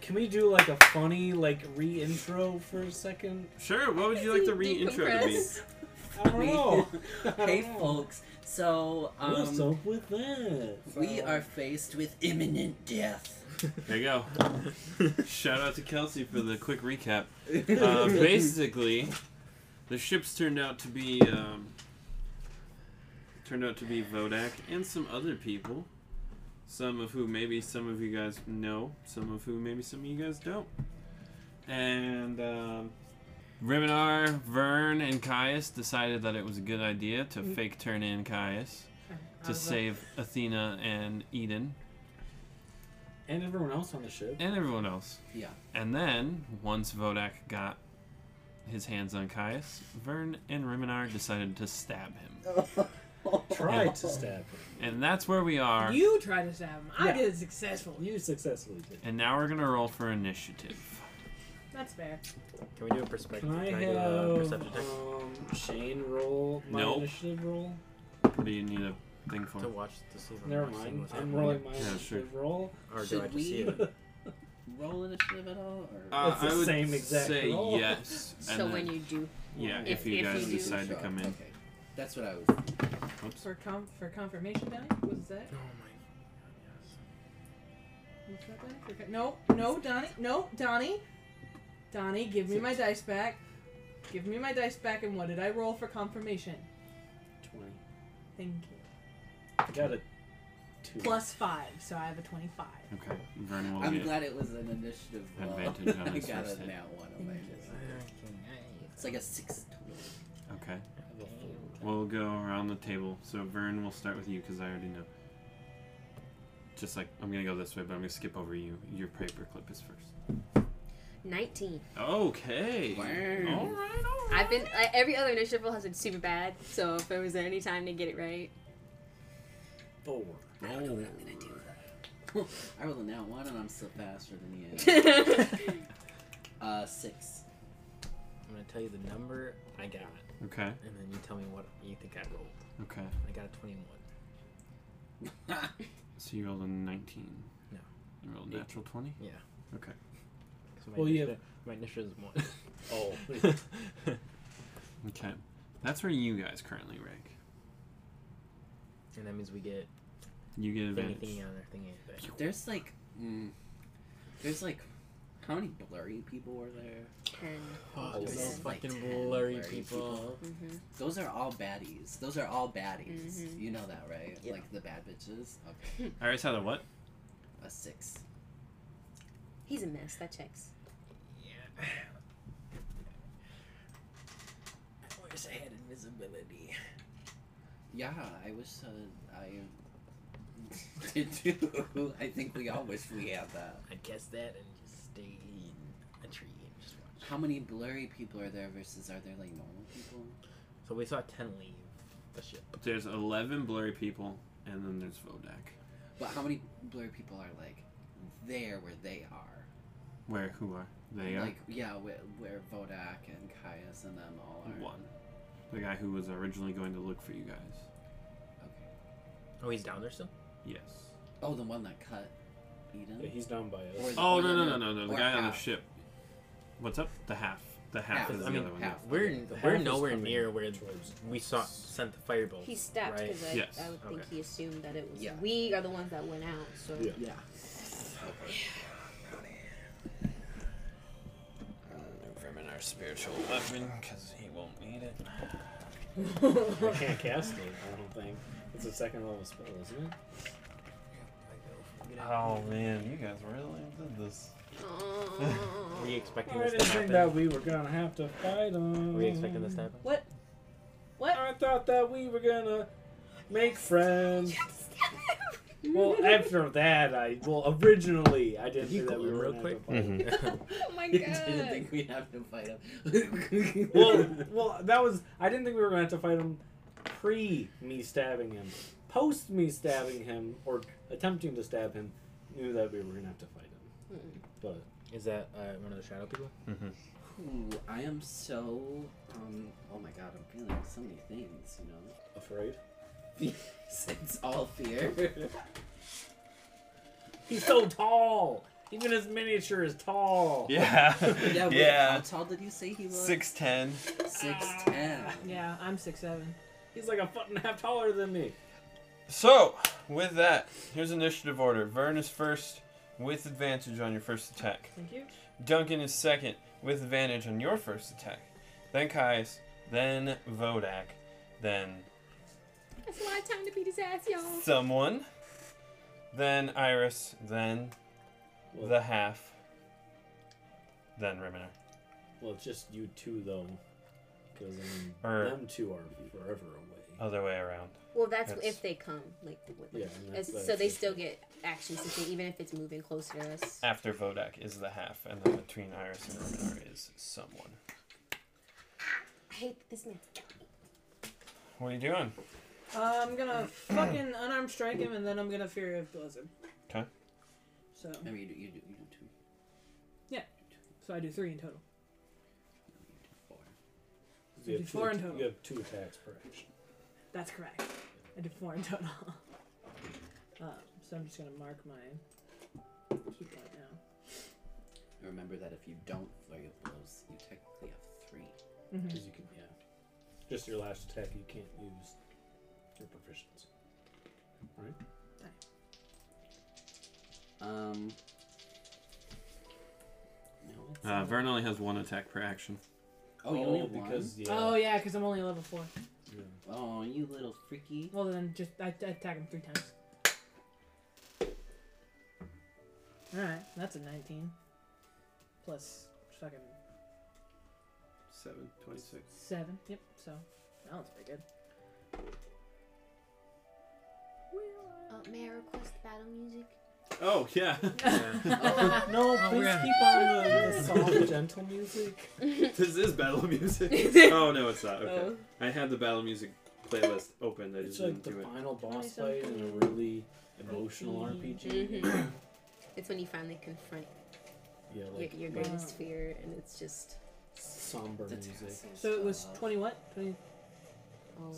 Can we do like a funny like re-intro for a second? Sure. What would you like the re-intro to be? I don't know. I don't hey, know. folks. So, um, What's up with that? we are faced with imminent death. There you go. Shout out to Kelsey for the quick recap. Uh, basically, the ships turned out to be um, turned out to be Vodak and some other people. Some of who maybe some of you guys know, some of who maybe some of you guys don't. And um, Riminar, Vern, and Caius decided that it was a good idea to fake turn in Caius to save Athena and Eden and everyone else on the ship. and everyone else. Yeah. And then, once Vodak got his hands on Caius, Vern and Riminar decided to stab him. Tried to stab him. And that's where we are. You tried to stab him. I Yeah. did it successfully. You successfully did. And now we're gonna roll for initiative. That's fair. Can we do a perspective? Can I do a have perception check um, Shane roll my Nope. initiative roll? What do you need a thing for? to watch to see? if I'm Never mind. what's I'm happening? rolling my Yeah, sure. initiative roll. Or do I Should just we- see it? Roll initiative at all? Or? Uh, It's the I would same exact say roll. yes. and So then- when you do, yeah, if, if- you if guys you do- decide to come in. Okay. That's what I was. Oops. For com- for confirmation, Donnie? What is that? Oh my god, Yes. What's that, Donnie? For co- no, no, Donnie. No, Donnie. Donnie, give me my dice back. Give me my dice back. And what did I roll for confirmation? 20. Thank you. I got a two. Plus five, so I have a twenty-five. Okay, Vern will I'm get. glad it was an initiative roll. Advantage on I his got first a hit. nat one on my. It's like a six total. Okay, we'll go around the table. So Vern, we'll start with you because I already know. Just like I'm gonna go this way, but I'm gonna skip over you. Your paperclip is first. 19. Okay. Wow. All right. All right. I've been I, every other initiative roll has been super bad. So if there was any time to get it right, Four. I don't know what I'm gonna do. I rolled a nat one and I'm still faster than you. uh, six. I'm gonna tell you the number I got, Okay. and then you tell me what you think I rolled. Okay. I got a 21. So you rolled a 19. No. You rolled a natural 20. Yeah. Okay. So my Well, you initiative, my initiative is one. Oh. Okay. That's where you guys currently rank. and that means we get You get thingy advantage. thingy on our thingy. thing. There's like, mm, there's like, how many blurry people were there? 10. Oh, those like fucking 10 blurry people. Mm-hmm. Those are all baddies. Those are all baddies. Mhm. You know that, right? Yeah. Like the bad bitches. Okay, All right, Tyler. What? a six. He's a mess. That checks. Yeah. I wish I had invisibility. Yeah, I wish uh, I did too. I think we all wish we had that. I'd guess that and just stay in a tree and just watch. How many blurry people are there versus are there like normal people? So we saw ten leave the ship. There's 11 blurry people, and then there's Vodak. But how many blurry people are like there where they are? Where? Who are? They are Like yeah, where, where Vodak and Caius and them all are. one. The guy who was originally going to look for you guys. Okay. Oh, he's down there still. Yes. Oh, the one that cut Eden. Yeah, he's down by us. Oh no no no no no! The or guy on the ship. What's up? The half. The half, Half. is the I mean, other one. half. We're Okay. We're nowhere near where towards we saw sent the firebolt. He stopped right? because I, Yes. I would think Okay. he assumed that it was Yeah. we are the ones that went out. So Yeah. Yeah. From our spiritual weapon, because he won't need it. I can't cast it, I don't think. It's a second level spell, isn't it? Oh man, you guys really did this. Were you expecting I this to didn't think happen? that we were gonna have to fight him. Were you expecting this to happen? What? What? I thought that we were gonna make friends. Well, after that, I well originally I didn't Did you think that we glow were real gonna quick? have to fight him. oh my You god. didn't think we'd have to fight him. well, well, that was I didn't think we were gonna have to fight him pre me stabbing him. Post me stabbing him or attempting to stab him, knew that we were gonna have to fight him. Mm-mm. But Is that uh, one of the shadow people? Mm-hmm. Ooh, I am so um. Oh my god, I'm feeling so many things. You know. afraid. it's all fear. He's so tall. Even his miniature is tall. Yeah. Yeah, wait, yeah. How tall did you say he was? Six ten. Six ten. Yeah, I'm six seven. He's like a foot and a half taller than me. So, with that, here's initiative order. Vern is first with advantage on your first attack. Thank you. Duncan is second with advantage on your first attack. Then Caius, then Vodak, then That's a lot of time to beat his ass, y'all. someone, then Iris, then Well, the half, then Riminar. well, it's just you two though, because I mean, Or- them two are forever away. Other way around. Well, that's, That's- if they come. Like, with, Yeah, and that's- so they just- still get action since they, even if it's moving closer to us. After Vodak is the half, and then between Iris and Riminar is someone. I hate this man. What are you doing? Uh, I'm gonna fucking unarmed strike him, and then I'm gonna Flurry of Blows. 'Kay. So, Maybe you do. You do. You do two. Yeah. so I do three in total. Four. You You have, do two, four in total. you have two attacks per action. That's correct. I do four in total. um, so I'm just gonna mark my keep that down. Remember that if you don't flurry of blows, you technically have three. Mm-hmm. Because you can, yeah. Just your last attack, you can't use your proficiency. Right? Um. No, it's Uh, not. Vern only has one attack per action. Oh, you only have one. because yeah. Oh yeah, because I'm only a level four. Yeah. Oh, you little freaky. Well then, just I, I attack him three times. All right, that's a 19. Plus fucking Seven, twenty-six. seven. Yep. So that one's pretty good. Uh, may I request battle music? Oh yeah. No, Oh, please yeah. keep on the, the soft, gentle music. this is battle music. oh no, it's not. Okay. Oh. I had the battle music playlist open. I It's just like didn't the do it. final boss fight in a really emotional RPG. Mhm. it's when you finally confront Yeah, your, like your Wow. greatest fear, and it's just. somber The music. tassels So it was of- 20 what? 20. Oh.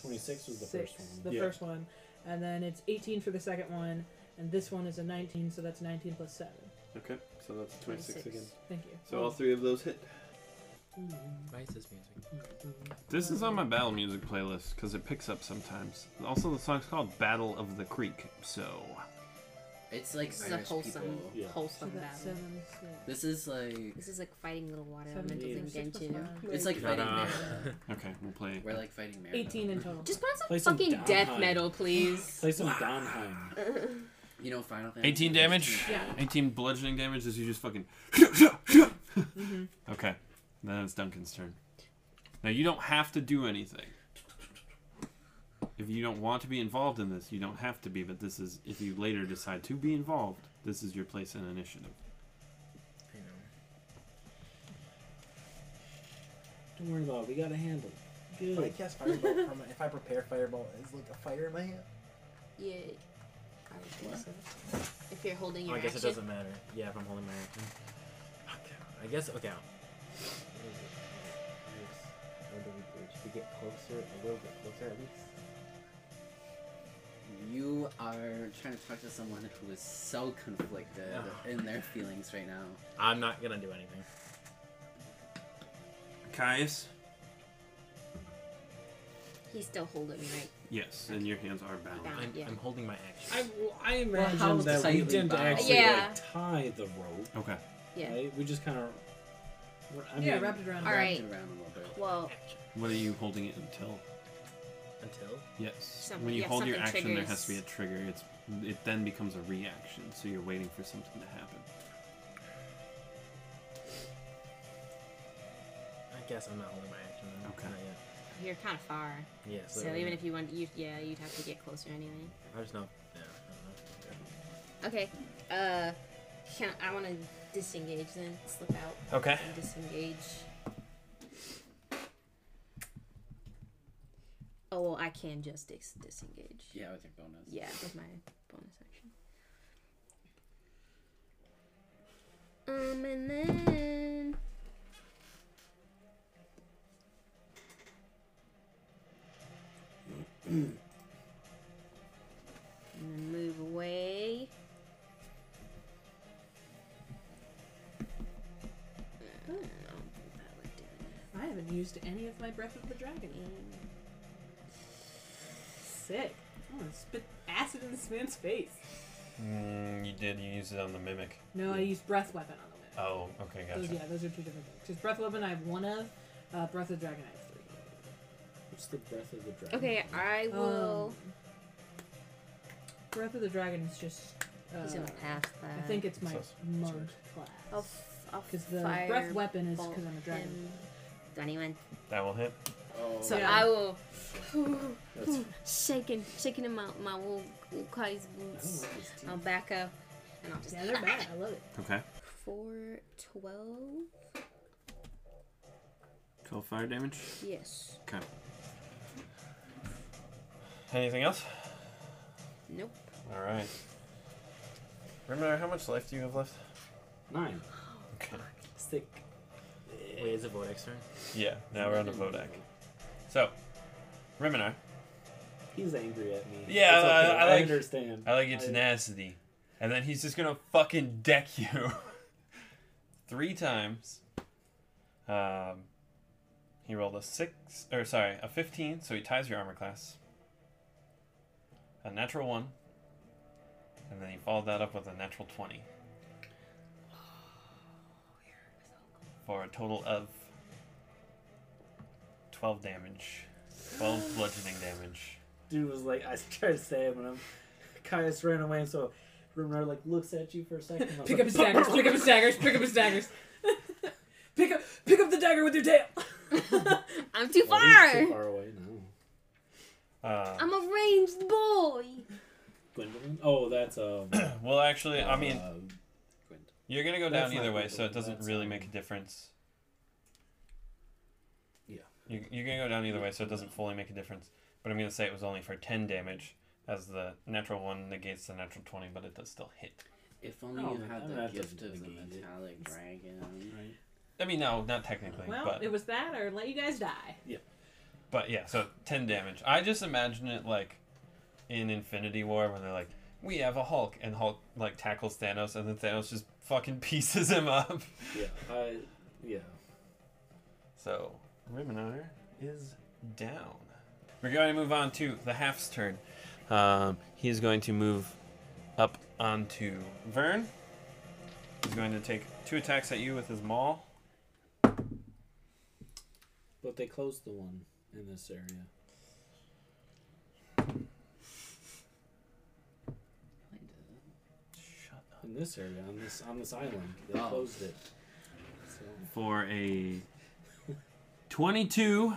26 was the six, first one. The Yeah. first one, and then it's 18 for the second one, and this one is a 19, so that's 19 plus seven. Okay, so that's twenty-six 26. again. Thank you. So all three of those hit. Why is this music? This is on my battle music playlist because it picks up sometimes. Also, the song's called "Battle of the Creek." So It's like This is a Irish wholesome, people. Yeah. Wholesome that's battle. seven. six, This is like This is like fighting little water elementals in six plus Genshin. it's like Shut fighting up. Marrow. okay, we'll play. We're like fighting Marrow. 18 in total. Just put on Play some some fucking death Donheim. metal, please. Play some Donheim. You know Final Fantasy. 18 damage. Yeah. 18 bludgeoning damage as you just fucking. hmm Okay, then it's Duncan's turn. Now you don't have to do anything. If you don't want to be involved in this, you don't have to be. But this is if you later decide to be involved. This is your place in initiative. I know. Don't worry about it. We got a handle. If I Good. cast fireball from if I prepare fireball, is like a fire in my hand? Yeah. I would so. If you're holding Oh, your I guess action. it doesn't matter. Yeah, if I'm holding my action. Okay. I guess okay. What is it? This elderly bridge. To get closer, a little bit closer at least. You are trying to talk to someone who is so conflicted Ugh. in their feelings right now. I'm not gonna do anything. Caius? He's still holding, right? Yes, and your hands are bound. Bound. I'm, yeah. I'm holding my action. I, I imagine how that we tightly didn't bound? actually Yeah. like, tie the rope. Okay. Yeah. Right? We just kind of. I Yeah, wrapped it around. All him. right. It around a little bit. Well, Action. What are you holding it until? Until. Yes. Some- when you yeah, hold your something action, there has to be a trigger. It's it then becomes a reaction, so you're waiting for something to happen. I guess I'm not holding my action. Then. Okay. Not yet. You're kind of far. Yeah. So even if you want, you yeah, you'd have to get closer anyway. I just know. Yeah. Know. Okay. Uh, can I want to disengage then? Slip out Okay. and disengage. Oh well, I can just dis- disengage. Yeah, with your bonus. Yeah, with my bonus action. Um, and then. and then move away. Hmm. I haven't used any of my Breath of the Dragon. Sick. I'm gonna spit acid in this man's face. Mm, you did. You used it on the mimic. No, I used breath weapon on the mimic. Oh, okay, gotcha. Those, yeah, those are two different things. Because breath weapon I have one of, uh, breath of the dragon I have What's the breath of the dragon? Okay, I will. Um, Breath of the Dragon is just. Uh, He's gonna pass that. I think it's my So- monk I'll, class. f- I'll Because the fire breath weapon is bolt because I'm a dragon. him. Twenty-one. That will hit. Oh, So Yeah. I will. That's- shaking, shaking him out my wool, wool Kai's like boots. this I'll back up, and I'll just. Yeah, they're bad. I love it. Okay. Four, twelve. 12 fire damage. Yes. Okay. Anything else? Nope. All right. Remember how much life do you have left? Nine. Okay. Sick. Wait, is it Vodak's turn? Yeah. Now we're on to Vodak. So, Riminar, He's angry at me. Yeah, okay. I- I like- understand. I like your I- tenacity, and then he's just gonna fucking deck you three times. Um, he rolled a six, or sorry, a fifteen, so he ties your armor class. A natural one, and then he followed that up with a natural twenty. For a total of twelve damage, twelve bludgeoning damage. Dude was like, I tried to stab him. Caius ran away, and so Renard like looks at you for a second. and I was Pick up his daggers. Pick up his daggers. Pick up his daggers. pick up. Pick up the dagger with your tail. I'm too Well, far. he's too far away now. Uh, I'm a ranged boy. Gwendolyn? Oh, that's um. well, actually, I mean, uh, You're gonna go That's down either not way, so it doesn't that's, really um, make a difference. Yeah. You, you're gonna go down either way, so it doesn't fully make a difference. But I'm gonna say it was only for 10 damage, as the natural one negates the natural 20, but it does still hit. If only Oh, you man, had the gonna have to gift of the negate it. metallic dragon. right. I mean, no, not technically, Well, but it was that or let you guys die. But yeah, so 10 damage. I just imagine it like in Infinity War when they're like, we have a Hulk, and Hulk like tackles Thanos, and then Thanos just fucking pieces him up. Yeah. I. Yeah. So, Riminar is down. We're going to move on to the half's turn. Um, he's going to move up onto Vern. He's going to take two attacks at you with his maul. But they closed the one in this area. Shut up. In this area, on this on this island, they Oh. closed it. So, For a 22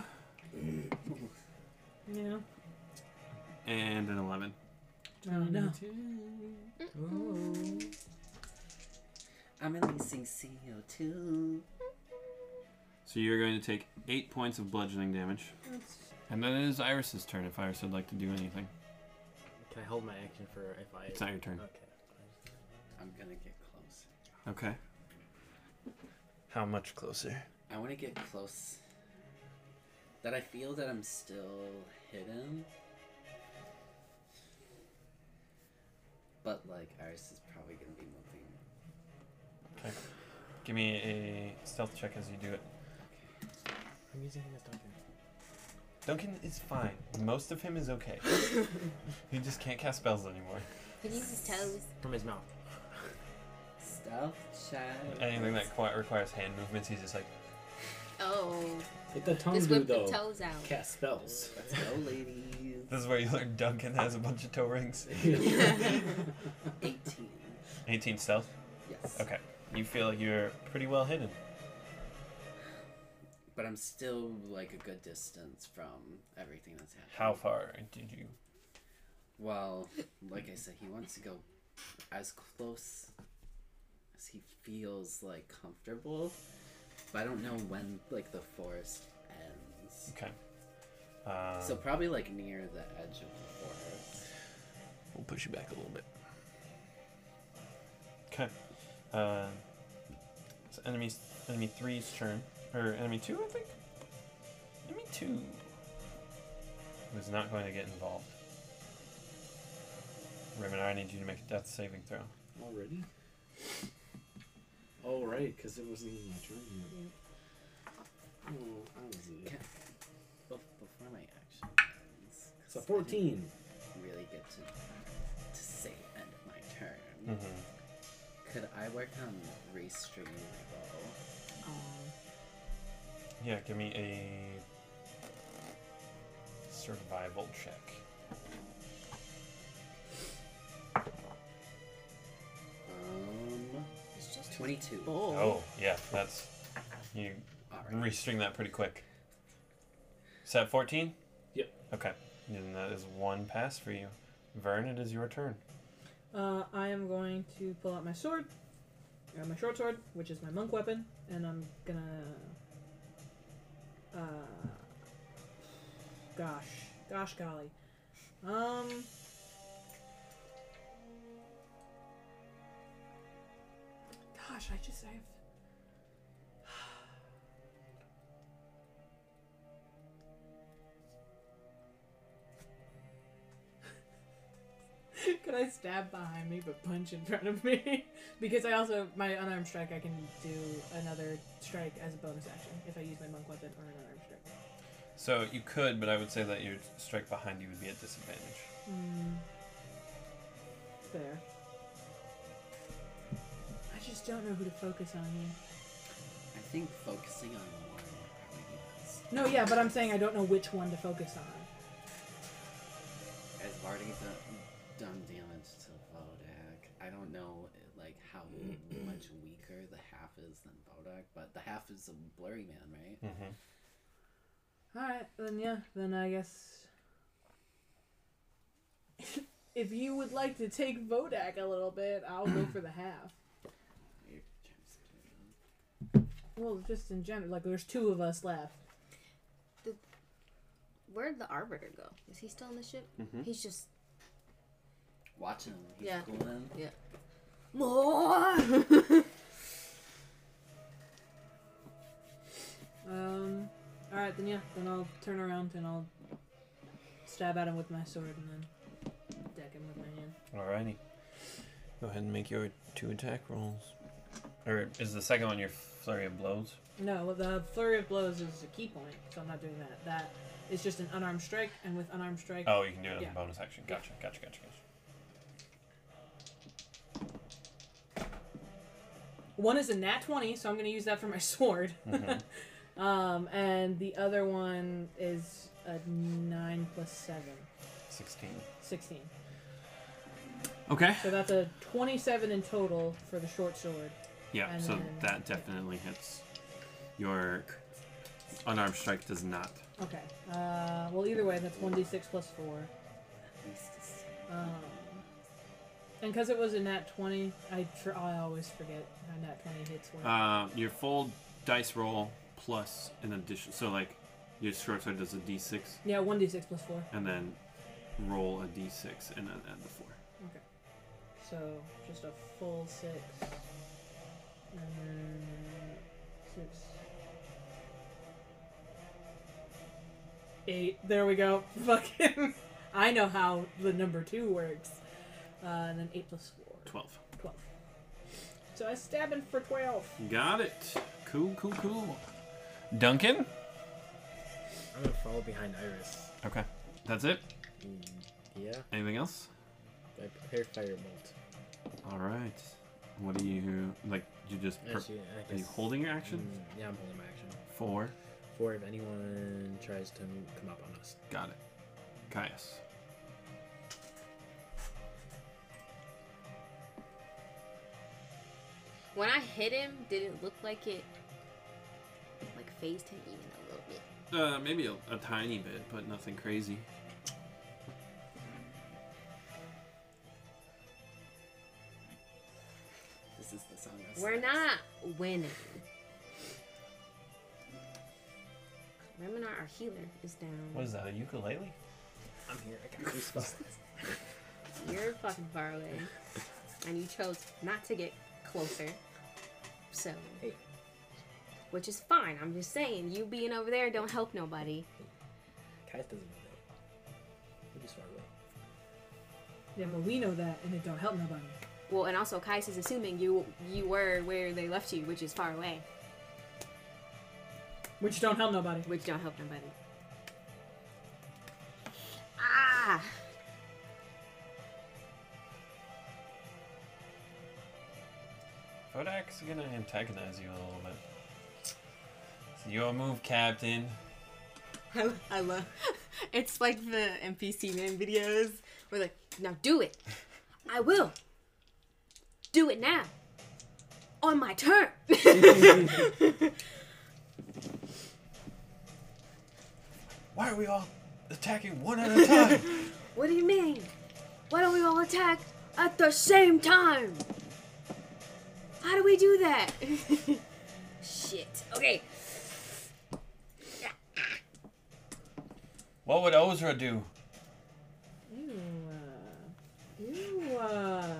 Yeah. and an 11. Oh no. I'm releasing CO2. So you're going to take 8 points of bludgeoning damage. And then it is Iris's turn if Iris would like to do anything. Can I hold my action for if I? It's not your turn. Okay. I'm gonna get close. Okay. How much closer? I want to get close. That I feel that I'm still hidden. But like Iris is probably gonna be moving. Okay. Give me a stealth check as you do it. I'm using him as Duncan. Duncan is fine. Most of him is okay. he just can't cast spells anymore. He can use his toes. From his mouth. Stealth check. Anything that qui- requires hand movements, he's just like, Oh, Let the tongue just do whip the though. toes out. Cast spells. Let's go, ladies. this is where you learn Duncan has a bunch of toe rings. 18. 18 stealth? Yes. Okay. You feel like you're pretty well hidden. But I'm still like a good distance from everything that's happening. How far did you? Well, like I said, he wants to go as close as he feels like comfortable. But I don't know when like the forest ends. Okay. Uh, So probably like near the edge of the forest. we'll push you back a little bit. Okay. Uh, it's enemy enemy three's turn, or enemy two, I think. Enemy two was not going to get involved. Raymond, I need you to make a death saving throw. Already? Oh right, because it wasn't even my turn yet. Oh, Ozzy. Can- Bef- Before my action ends. 'cause So I didn't 14. Really get to to say end of my turn. Mm-hmm. Could I work on restringing my bow? Um, Yeah, give me a survival check. Um, It's just twenty-two. bull. Oh, yeah, that's you Alright. restring that pretty quick. Is that 14? Yep. Okay. Then that is one pass for you. Vern, it is your turn. uh, I am going to pull out my sword, uh, my short sword, which is my monk weapon, and I'm gonna. Uh, gosh, gosh, golly, um. Gosh, I just I have. Can I stab behind me but punch in front of me? because I also my unarmed strike I can do another strike as a bonus action if I use my monk weapon or an unarmed strike. So you could, but I would say that your strike behind you would be at disadvantage. Hmm. Fair. I just don't know who to focus on here. I think focusing on one would probably be best. No, yeah, but I'm saying I don't know which one to focus on. I've already done, done damage to Vodak. I don't know like how much weaker the half is than Vodak, but the half is a blurry man, right? Mm-hmm. Alright, then yeah, then I guess. if you would like to take Vodak a little bit, I'll go for the half. You're trying to split it up. Well, just in general, like there's two of us left. Where'd the arbiter go? Is he still on the ship? Mhm. He's just Watch him. He's Yeah. cooling. more. Um, alright, then yeah, then I'll turn around and I'll stab at him with my sword and then deck him with my hand. Alrighty. Go ahead and make your two attack rolls. Or is the second one your flurry of blows? No, the flurry of blows is a key point, so I'm not doing that. That is just an unarmed strike, and with unarmed strike, Oh, you can do it as Yeah. a bonus action. Gotcha, gotcha, gotcha, gotcha. One is a nat 20, so I'm going to use that for my sword. Mhm. Um, and the other one is a 9 plus 7, 16. 16. Okay. So that's a 27 in total for the short sword. Yeah, And so then- that definitely hits. Your unarmed strike does not. Okay. Uh, well, either way, that's 1d6 plus 4. At least it's Um, and because it was a nat 20, I, tr- I always forget how nat 20 hits work. Uh, your full dice roll plus an addition. So, like, your short sword does a d6, yeah, 1d6 plus 4. and then roll a d6 and then add the 4. Okay. So just a full 6. And then 6. 8. There we go. Fucking. I know how the number 2 works. Uh, and then 8 plus 4. 12. 12. So I stab him for 12. Got it. Cool, cool, cool. Duncan? I'm gonna follow behind Iris. Okay. That's it? Mm, yeah, Anything else? I prepare firebolt. Alright. What are you. Like, you just. Per- Actually, I are you holding your action? Mm, yeah, I'm holding my action. Four. Four. if anyone tries to come up on us. Got it. Caius. When I hit him, did it look like it like phased him even a little bit? Uh, maybe a, a tiny bit, but nothing crazy. this is the song. that We're sucks. not winning. Riminar, our healer, is down. What is that, a ukulele? I'm here. I got goosebumps. You're fucking far away. And you chose not to get closer. So. Hey. Which is fine. I'm just saying, you being over there don't help nobody. Caius doesn't know that. He's far away. Yeah, but we know that, and it don't help nobody. Well, and also Caius is assuming you you were where they left you, which is far away. Which don't help nobody. which don't help nobody. Ah! Vodak's gonna antagonize you a little bit. So your move, Captain. I, I love. It's like the NPC man videos. We're like, now do it. I will. Do it now. On my turn. Why are we all attacking one at a time? what do you mean? Why don't we all attack at the same time? How do we do that? Shit. Okay. what would Ozra do? Ew. Uh, ew. Uh.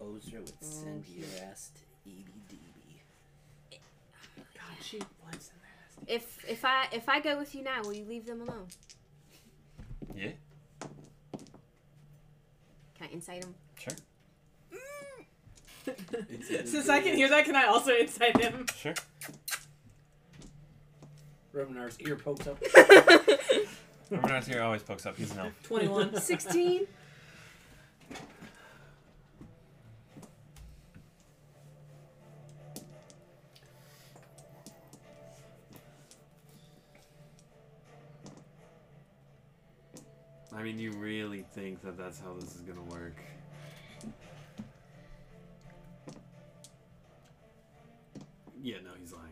Ozra would send your ass to EDDB. God, she was in If if I if I go with you now, will you leave them alone? Yeah, Can I incite them? sure. Since I can hear that, can I also incite him? sure. Riminar's ear pokes up. Riminar's ear always pokes up. He's an elf. 21. Sixteen. I mean, you really think that that's how this is gonna work? Yeah, no, he's lying.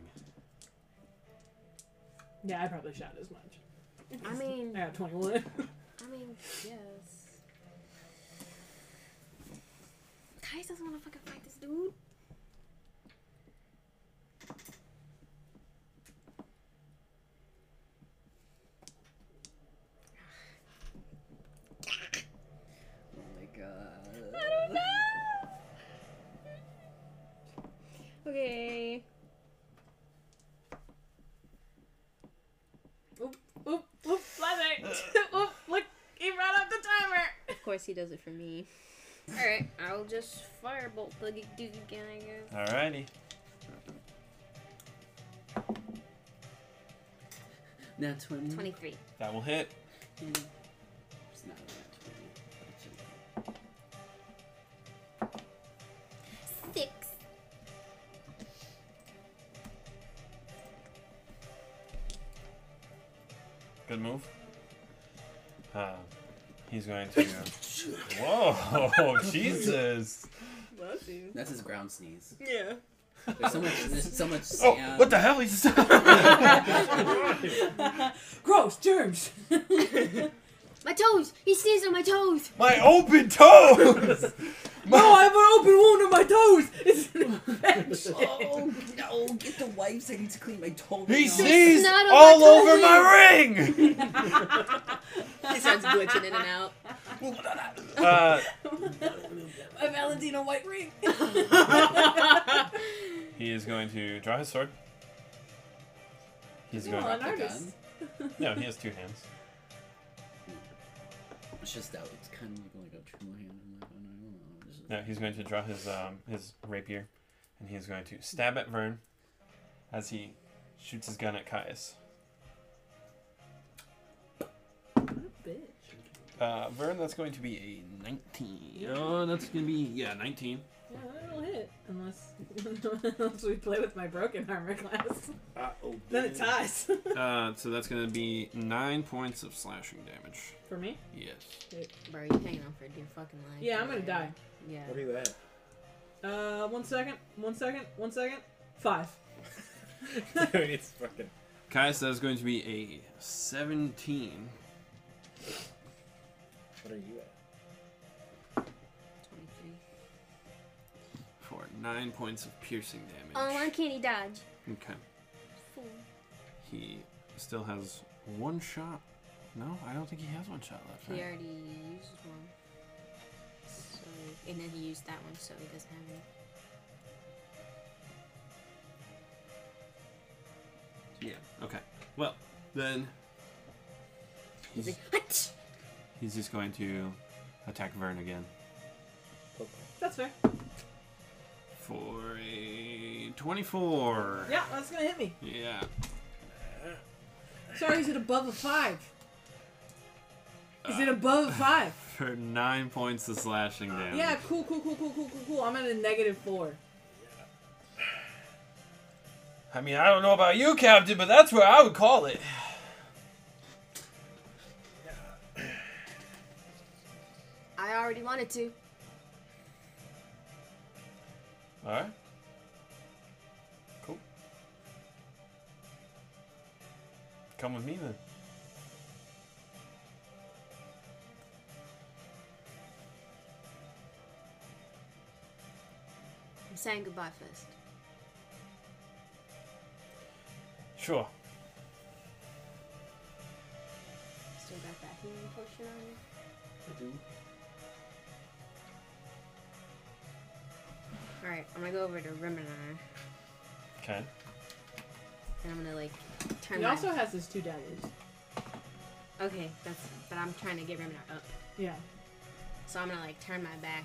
yeah, I probably shot as much. I mean, I got 21. I mean, yes. Caius doesn't want to fucking fight this dude. Oh my god. I don't know. Okay. oop, oop, oop, flashing. oop, look, he ran up the timer. Of course, he does it for me. All right, I'll just firebolt the dude again, I guess. Alrighty. Now 20. Twenty-three. That will hit. Yeah. It's not a nat 20. Six. Good move. He's going to. Whoa, Jesus! Love you. That's his ground sneeze. Yeah. There's so much, there's so much Oh, what the hell? He's. Gross, germs. My toes. He sneezed on my toes. My open toes! No, I have an open wound on my toes. It's an infection. Oh no! Get the wipes. I need to clean my toes. He now. sneezed not on my all over my ring! He starts glitching in and out. Uh, A Valentino white ring. he is going to draw his sword. He's Come going. on. The artist. gun. No, he has two hands. It's just that it's kind of like a two hand. No, he's going to draw his um, his rapier, and he's going to stab at Vern as he shoots his gun at Caius. Uh, Vern, that's going to be a 19. Oh, that's going to be, yeah, 19. Yeah, that'll hit. Unless, unless we play with my broken armor class. Uh-oh. Then it ties. Uh, so that's going to be 9 points of slashing damage. For me? Yes. Bro, you hanging on for dear fucking life. Yeah, I'm gonna die. Yeah. What are you at? Uh, one second. One second. One second. Five. Dude, it's fucking. Caius, that is going to be a 17 What are you at? Twenty-three. for 9 points of piercing damage. Oh, uncanny dodge. Okay. Fool. He still has one shot. No, I don't think he has one shot left. He Right? already used one. So, and then he used that one, so he doesn't have any. Yeah. Okay. Well, then He's He's, like, "Hutch!" he's just going to attack Vern again That's fair. for a 24. Yeah, that's gonna hit me. Yeah. Sorry, is it above a five? Is it Uh, above a five? For nine points of slashing damage. Yeah, cool, cool, cool, cool, cool, cool, cool. I'm at a negative four. I mean, I don't know about you, Captain, but that's where I would call it. I already wanted to. Alright. Cool. Come with me then. Saying goodbye first. Sure. Still got that healing potion on you? I do. Alright, I'm gonna go over to Riminar Okay. and I'm gonna like turn He my also has his two daggers. Okay, that's but I'm trying to get Riminar up. Yeah. So I'm gonna like turn my back,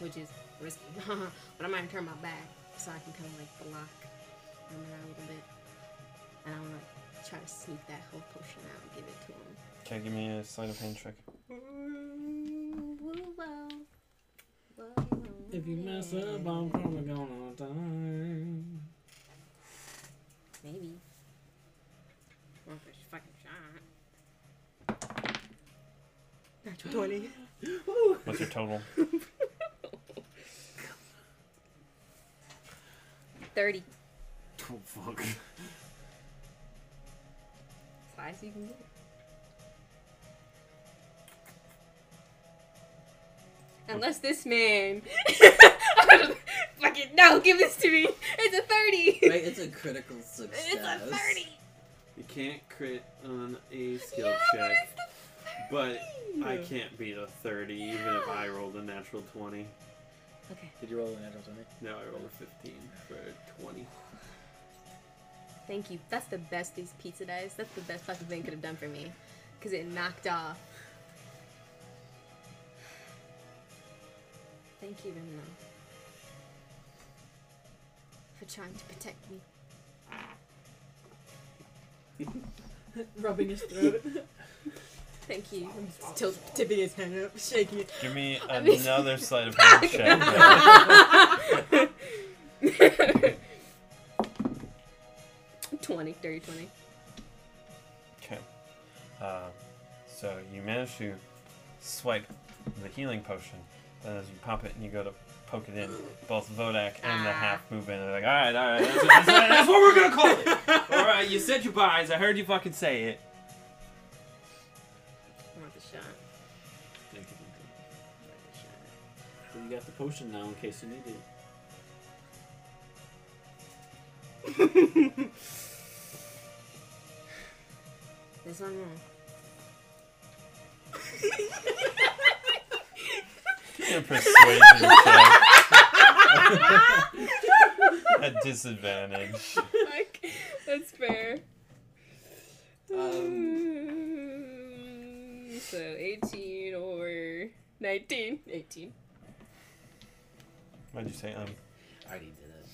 which is risky. but I'm gonna turn my back so I can kind of like block Riminar a little bit. And I'm gonna try to sneak that whole potion out and give it to him. Okay, give me a sleight of hand check. Mm, woo, wow. Whoa, If you mess up, I'm probably gonna die. Maybe. One for fucking shot. Natural 20. What's your total? 30. Oh, fuck. As high as you can get. Unless this man. Fucking no, give this to me. It's a 30. Right, it's a critical success. It's a 30. You can't crit on a skill Yeah, but check, it's the but I can't beat a 30 even if I rolled a natural 20. Okay. Did you roll a natural 20? No, I rolled a 15 for 20. Thank you. That's the best these pizza dice. That's the best fucking thing could have done for me. Because it knocked off. Thank you, Rimna. For trying to protect me. Rubbing his throat. Thank you. I'm still tipping his hand up, shaking it. Give me I mean- another sleight of hand check. then. 20, dirty 20. Okay. Uh, so you manage to swipe the healing potion. Then as you pop it and you go to poke it in, both Vodak and the Ah. half They're like, alright, alright, that's, that's, that's what we're gonna call it! Alright, you said your buys, I heard you fucking say it. Got the potion now in case you need it. There's one more. Give me a persuasion check. At disadvantage. Fuck. That's fair. Um, so 18 or 19. 18. What'd you say? Um, I already did it.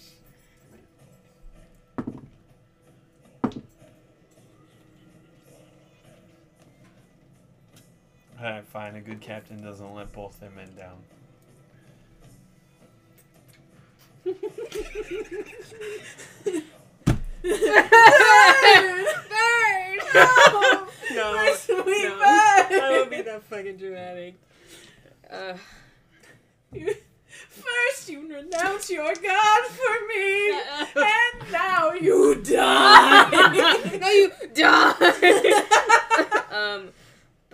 alright, fine. A good captain doesn't let both their men down. Burn! No, No, my sweet no. bird. I won't be that fucking dramatic. Uh, First you renounce your God for me, Uh, and now you die. no, you die. um,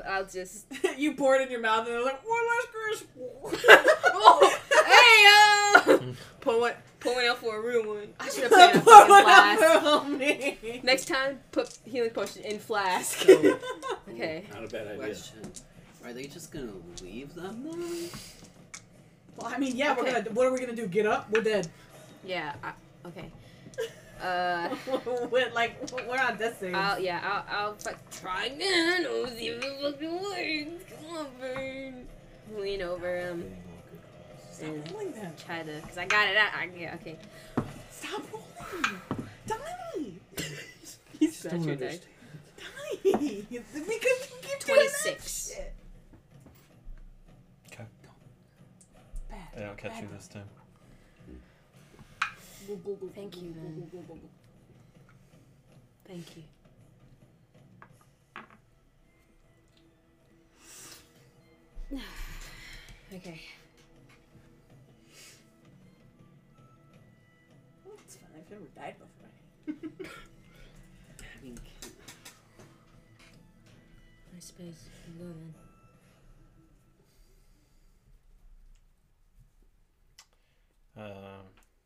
I'll just. you pour it in your mouth, and they're like, "One last Chris." Oh, hey, uh, pour one, pour one out for a real one. I should have put it Pour fucking one out flask. for homie. Next time, put healing potion in flask. So, Okay. Not a bad idea. question. Are they just gonna leave them though? Well, I mean, yeah, we're gonna. What are we gonna do? Get up? We're dead. Yeah. I, okay. Uh, we're like we're on this thing. I'll yeah, I'll I'll fuck, try again. Oh, see if it fucking works. Come on, Burn. Lean over him Getting all good. Stop and rolling them. try to, cause I got it out. I, yeah, okay. Stop rolling. Die. He's Scratch your understand. dick. Die. Because you keep doing that 26. shit. Okay. Bad. I don't catch you this time. Go, go, go, Thank you, go. Thank you. okay. Oh, it's fine. I've never died before. I mean, I suppose we'll go then. Um,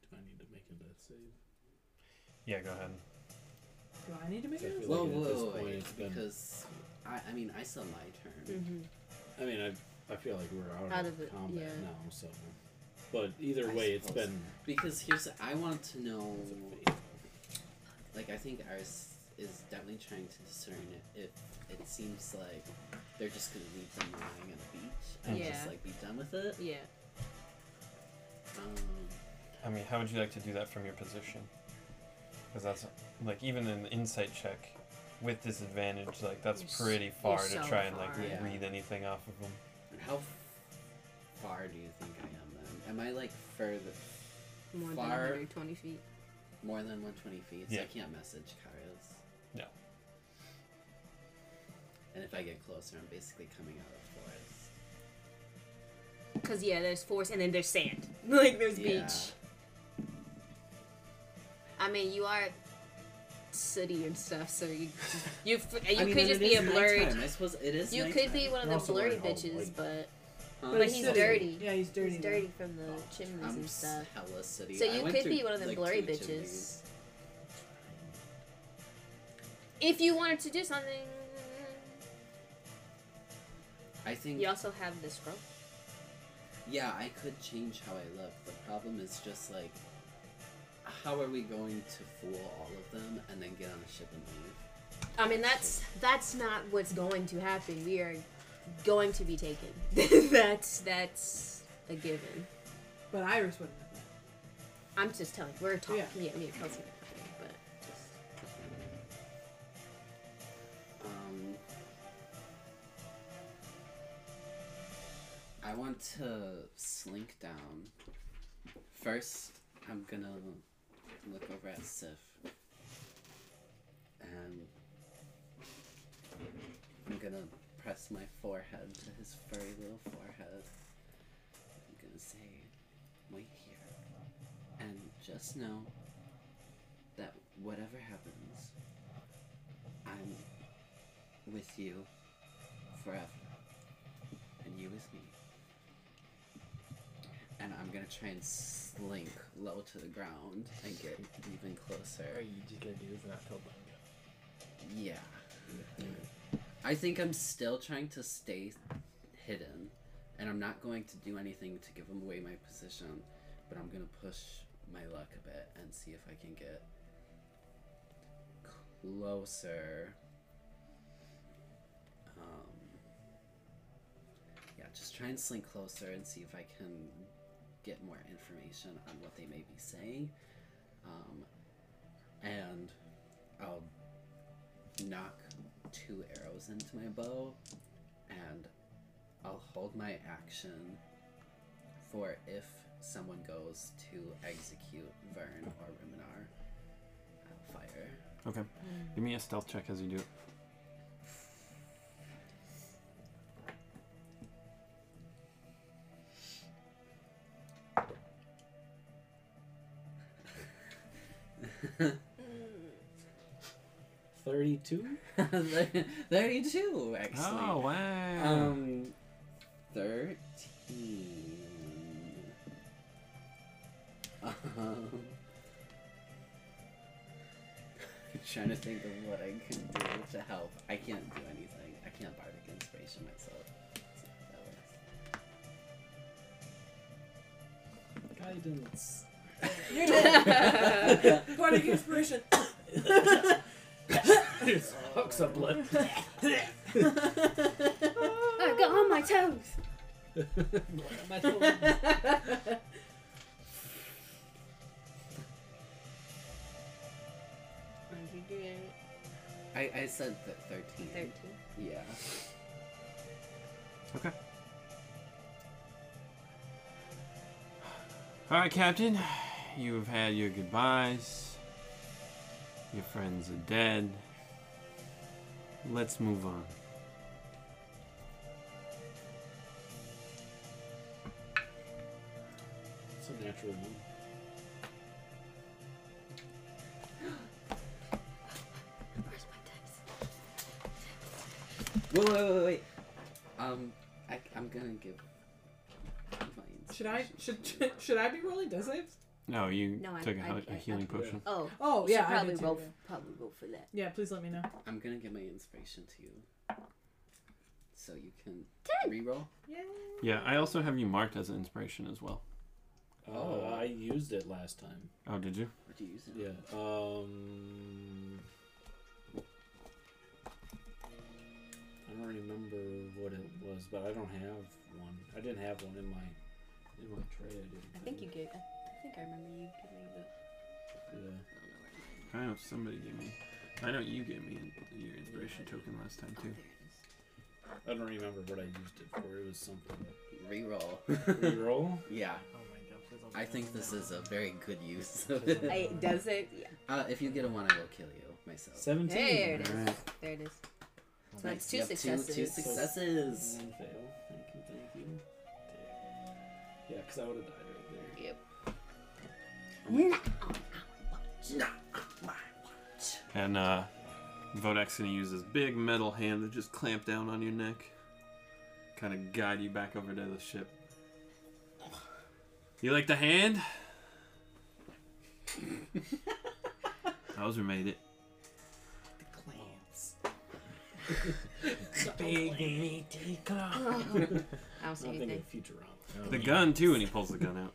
Do I need to make a death save? yeah, go ahead. Do I need to make I it? feel whoa, like at whoa, this whoa, point wait, it's been- because I, I mean, I saw my turn. Mm-hmm. I mean, I, I feel like we're out, Out of, of it, combat yeah. now, so. But either I way, it's suppose. been. Because here's, I want to know, it's a fate. like, I think ours is definitely trying to discern if, if it seems like they're just gonna leave them lying on the beach and Yeah. just like be done with it. Yeah. I mean, how would you like to do that from your position? Because that's like even an insight check with disadvantage, like that's You're s- pretty far you're to so try and like far. Yeah. read anything off of them. how f- far do you think I am then? Am I like further, More Far- than 120 feet. more than 120 feet? So Yeah. I can't message Kairos. No. And if I get closer, I'm basically coming out of forest. Cause yeah, there's forest and then there's sand. like there's Yeah. beach. I mean, you are sooty and stuff, so you you f- you I mean, could just be a is blurry. nighttime. I suppose it is. You could be one of You're the blurry wearing all bitches, but Huh? but he's sooty. dirty. Yeah, he's dirty. he's dirty from the chimneys I'm and stuff. hella city. So you could through, be one of them like, blurry bitches. chimneys. If you wanted to do something, I think. you also have the scroll. Yeah, I could change how I look. The problem is just like, how are we going to fool all of them and then get on a ship and leave? I mean, that's that's not what's going to happen. We are going to be taken. that's that's a given. But Iris wouldn't have that. I'm just telling. We're talking. Yeah. Yeah, me and Kelsey I want to slink down. First, I'm gonna look over at Sif. And I'm gonna press my forehead to his furry little forehead. I'm gonna say, wait here. And just know that whatever happens, I'm with you forever. And I'm gonna try and slink low to the ground and get even closer. Are you just gonna do this and not tell Bunga? Yeah. I think I'm still trying to stay hidden. And I'm not going to do anything to give him away my position. But I'm gonna push my luck a bit and see if I can get closer. Um, yeah, just try and slink closer and see if I can get more information on what they may be saying. Um, and I'll knock two arrows into my bow and I'll hold my action for if someone goes to execute Vern or Riminar. I'll fire. Okay. Give me a stealth check as you do it. Thirty-two. 32, actually. Oh wow. Um, 13. Um, I'm trying to think of what I can do to help. I can't do anything. I can't bardic inspiration myself. So that works. Guidance. You're dead. Bardic inspiration. Just hooks a blip. I got on my toes. My toes. I, I said th- 13. Thirteen. Yeah. Okay. All right, Captain. You have had your goodbyes. Your friends are dead. Let's move on. It's a natural one. Where's my dice? Wait, wait, wait, wait. Um, I, I'm gonna give. my Should I inspiration should to should I be rolling death saves? No, you No, I- took a, I- hel- a I- healing I- potion. Oh. Oh should yeah, I probably did too, roll. yeah. Probably roll for that. Yeah, please let me know. I'm gonna give my inspiration to you. So you can Ten. reroll. Yeah. Yeah, I also have you marked as an inspiration as well. Oh, I used it last time. Oh, did you? What do you use it? Yeah. Um. I don't remember what it was, but I don't have one. I didn't have one in my in my tray. I didn't. I think you gave. I think I remember you giving me the. Yeah. I know somebody gave me. I know you gave me your inspiration token last time too. I don't remember what I used it for. It was something. Reroll. Reroll. yeah. Oh my god, please don't I do think that. this is a very good use of it. I, does it? Yeah. Uh, if you get a one, I will kill you myself. Seventeen. There it is. Alright. There it is. So Nice, that's two you have successes. Two, two successes. One fail. Thank you. Thank you. Yeah, because I would have died right there. Yep. And uh, Vodak's gonna use his big metal hand to just clamp down on your neck, kind of guide you back over to the ship. You like the hand? Hauser made it. The clamps. Big meaty claw. I don't see thinking anything. Futurama. The gun too, and he pulls the gun out.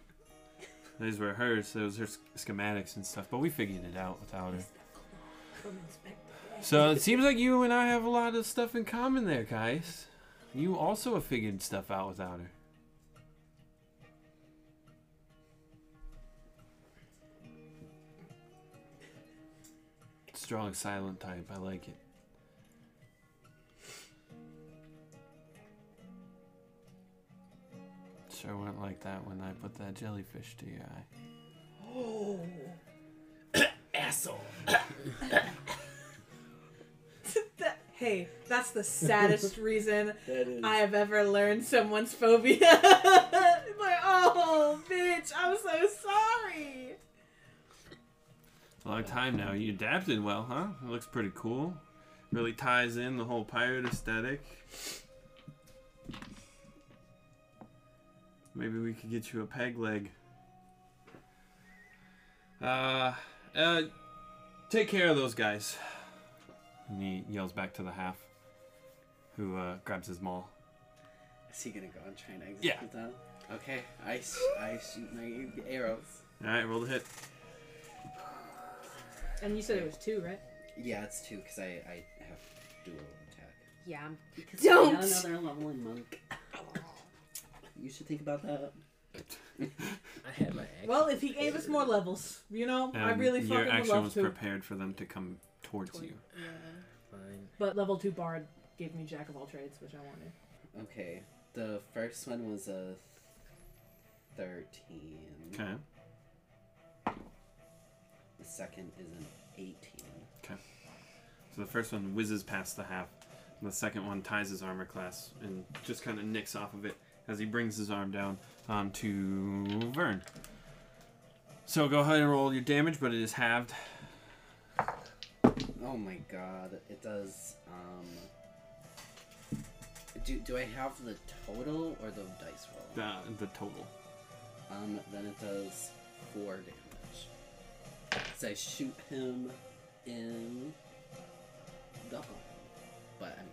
Those were hers. Those are schematics and stuff, but we figured it out without her. So it seems like you and I have a lot of stuff in common there, guys. You also have figured stuff out without her. Strong silent type. I like it. That when I put that jellyfish to your eye. Oh. Asshole. That- hey, that's the saddest reason That is. I have ever learned someone's phobia. like, oh, bitch, I'm so sorry. A Long time now. You adapted well, huh? It looks pretty cool. Really ties in the whole pirate aesthetic. Maybe we could get you a peg leg. Uh, uh, take care of those guys. And he yells back to the half, who uh, grabs his maul. Is he gonna go and try and Yeah. execute that? Okay, I, sh- I shoot my arrows. All right, roll the hit. And you said it was two, right? Yeah, it's two because I, I have dual attack. Yeah, I'm. Because Don't! I'm another level in monk. You should think about that. I had my action Well, if he gave us more levels, you know, I Um, really your fucking would action love was to. prepared for them to come towards Toward- you. Yeah. Fine. But level two bard gave me jack of all trades, which I wanted. Okay, the first one was a 13. Okay. The second is an 18. Okay. So the first one whizzes past the half. and The second one ties his armor class and just kind of nicks off of it as he brings his arm down onto Vern. So go ahead and roll your damage, but it is halved. Oh my god, it does. Um, do, do I have the total or the dice roll? The, the total. Um, then it does 4 damage. So I shoot him in the arm. But I mean,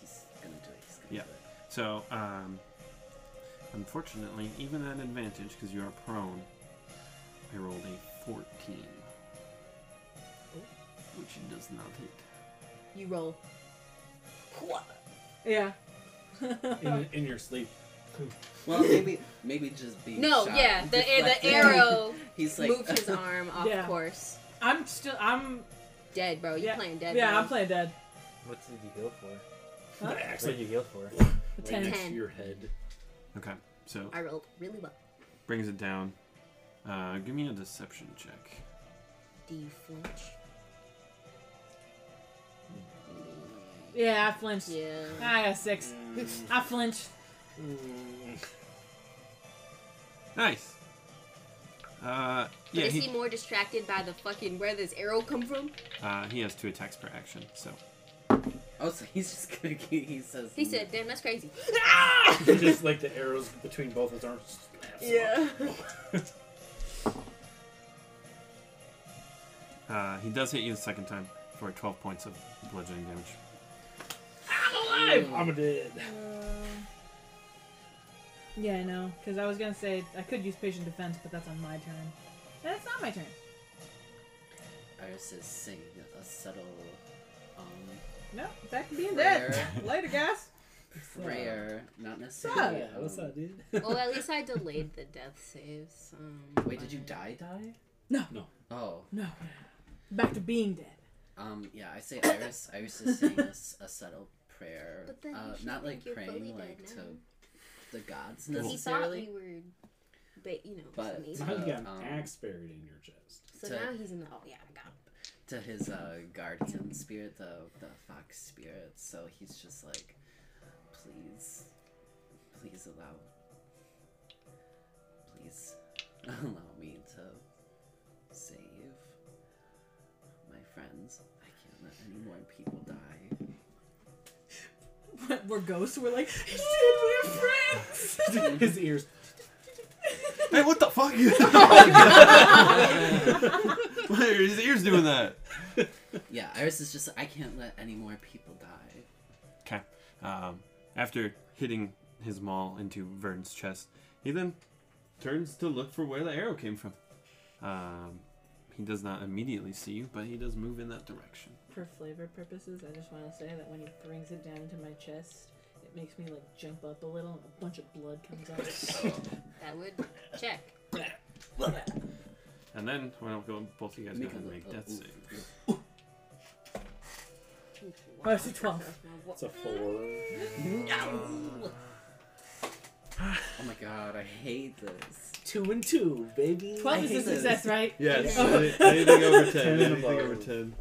he's gonna do it. He's gonna Yeah. do it. So, um, unfortunately, even at advantage, because you are prone, I rolled a 14. Which does not hit. You roll. Yeah. In, in your sleep. Well, maybe maybe just be No, shot, yeah, the the deflected. arrow He's like moved his arm off Yeah. course. I'm still. I'm. Dead, bro. You Yeah. playing dead? Yeah, bro. I'm playing dead. What did you heal for? Huh? What Actually, did you heal for? A right ten. next to your head. Okay, so I rolled really well. brings it down. Uh, give me a deception check. Do you flinch? Yeah, I flinched. Yeah. I got six. I flinched. Mm, Nice. Uh, But yeah, is he, he, more distracted by the fucking where this arrow come from? uh, he has two attacks per action, so Oh, so he's just gonna. He, he says. He said, "Damn, that's crazy." just like the arrows between both his arms. Yeah. uh, he does hit you the second time for 12 points of bludgeoning damage. I'm alive. I'm dead. Yeah, no, because I was gonna say I could use patient defense, but that's on my turn. And it's not my turn. Iris is singing a subtle um, No, back to being prayer. dead. Later, guys. prayer, not necessarily. Yeah, what's um, up, dude? well, at least I delayed the death saves. Um, Wait, did you die? Die? No, No. Oh, no. Back to being dead. um, yeah. I say Iris. Iris is saying a subtle prayer. But then you uh, should not like think you're fully praying dead like now. to the gods Because he thought necessarily. we were, but you know, But- some easy. Now you got an Um, axe buried in your chest. So to- now he's in the. Oh yeah, I got him. To his uh, guardian spirit, the the fox spirit. So he's just like, please, please allow, please allow me to save my friends. I can't let any more people die. We're ghosts. We're like, we're friends. his ears. Hey, what the fuck? Why are his ears doing that? Yeah, Iris is just. I can't let any more people die. Okay. Um, after hitting his maul into Vern's chest, he then turns to look for where the arrow came from. Um, he does not immediately see you, but he does move in that direction. For flavor purposes, I just want to say that when he brings it down to my chest, it makes me like jump up a little, and a bunch of blood comes out. That would check. And then, why don't go both of you guys go Make ahead and a- make a- death ooh, saves. Oh, it's a 12. It's a four. Oh my god, I hate this. Two and two, baby. 12 is hate a this. success, right? Yes, Okay. any- anything over 10. Ten and anything above. over 10.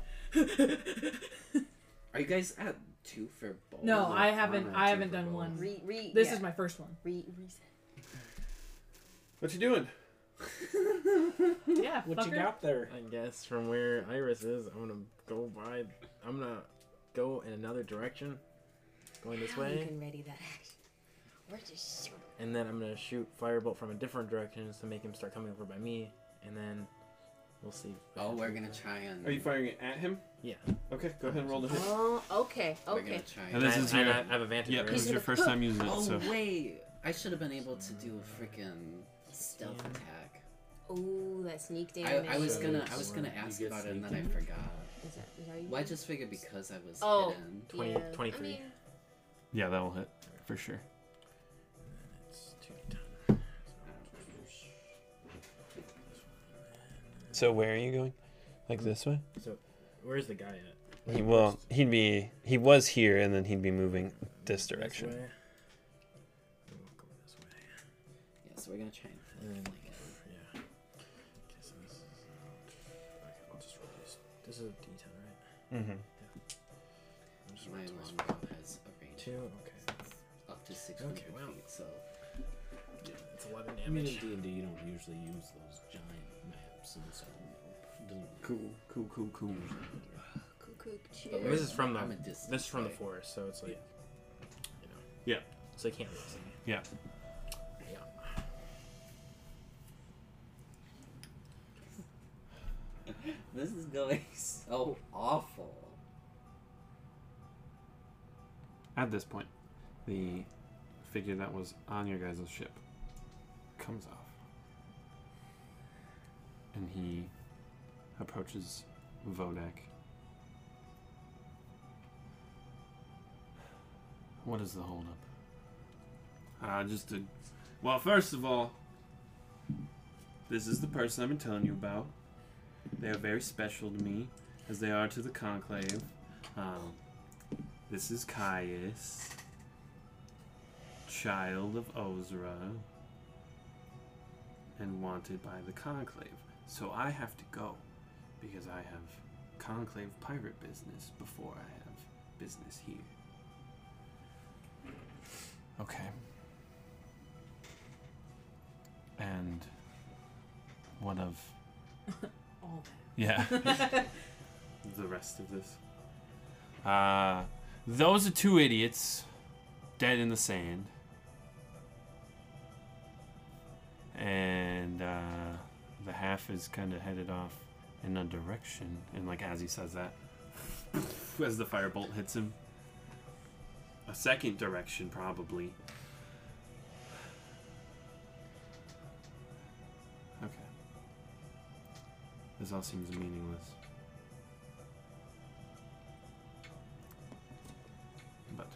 Are you guys at two for both? No, I haven't. I haven't done both? one. Re, re, This yeah. is my first one. re, reset. What you doing? Yeah, What you got there? I guess from where Iris is, I'm gonna go by. I'm gonna go in another direction, going this Now You way, can ready that action. We're just shooting. and then I'm gonna shoot firebolt from a different direction to make him start coming over by me, and then we'll see. what Oh, we're gonna try and. Are you firing it at him? Yeah. Okay, go ahead and roll the hit. Oh, okay, We're okay. gonna try And and. this is I, your- I have advantage. Yeah, right? this is your first time using it, Oh so. wait, I should have been able to do a freaking stealth Yeah. attack. Oh, that sneak I, damage. I was So gonna, I was gonna you ask get about it and then sneak I forgot. Is that, is that you? Well, I just figured because I was Oh. hidden. 20 yeah. 23. I mean, Yeah, that'll hit for sure. So where are you going? Like this way? So, where's the guy at? He well, he'd be he was here and then he'd be moving this direction. way. We'll go this way. Yeah, so we're gonna try and And then, yeah. Okay, so this is. Okay, I'll just roll this. This is a D10, right? Mm-hmm. I'll just My this longbow has a range Two. of Okay. up to 600 Okay, wow. feet, so It's 11 damage. I mean, in. D and D, you don't usually use those it doesn't Cool, cool, cool, cool. cuckoo, This is from the. I'm a distance This is from the forest, so it's like. You know. Yeah. So you can't really see. Yeah. Yeah. This is going so awful. At this point, the figure that was on your guys' ship comes off. and he approaches Vodak. What is the holdup? Uh, just to. Well, first of all, this is the person I've been telling you about. They are very special to me, as they are to the Conclave. Um, this is Caius, child of Ozra, and wanted by the Conclave. So I have to go, because I have Conclave pirate business before I have business here. Okay. And what of All yeah the rest of this? Uh those are two idiots dead in the sand. And uh the half is kind of headed off in a direction and like as he says that as the firebolt hits him a second direction probably. Okay. This all seems meaningless. But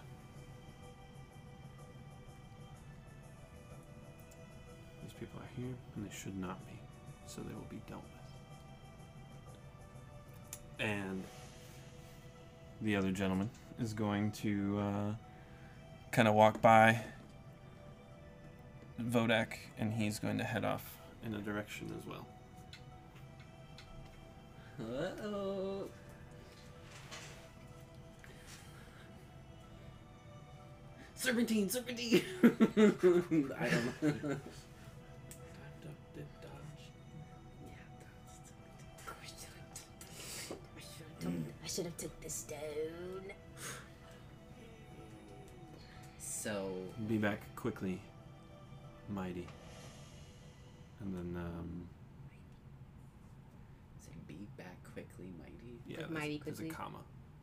these people are here and they should not be so they will be dealt with and the other gentleman is going to uh, kind of walk by Vodak, and he's going to head off in a direction as well. Uh-oh. Serpentine, serpentine. I don't know. should have took the stone. So Be back quickly, mighty. And then, um, say be back quickly, mighty. yeah, Like there's, mighty there's a quickly? comma.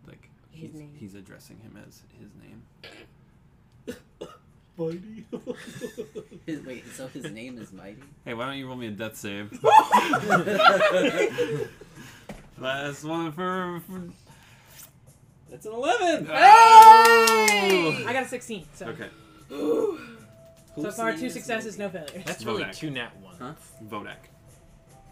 Like His he's, name. he's addressing him as his name. Mighty. His, wait, so his name is mighty? Hey, why don't you roll me a death save? Last one for. for... That's an 11! Oh! I got a 16. So Okay, so far, two successes, no failures. That's really Vodak. two nat ones. Huh? Vodak.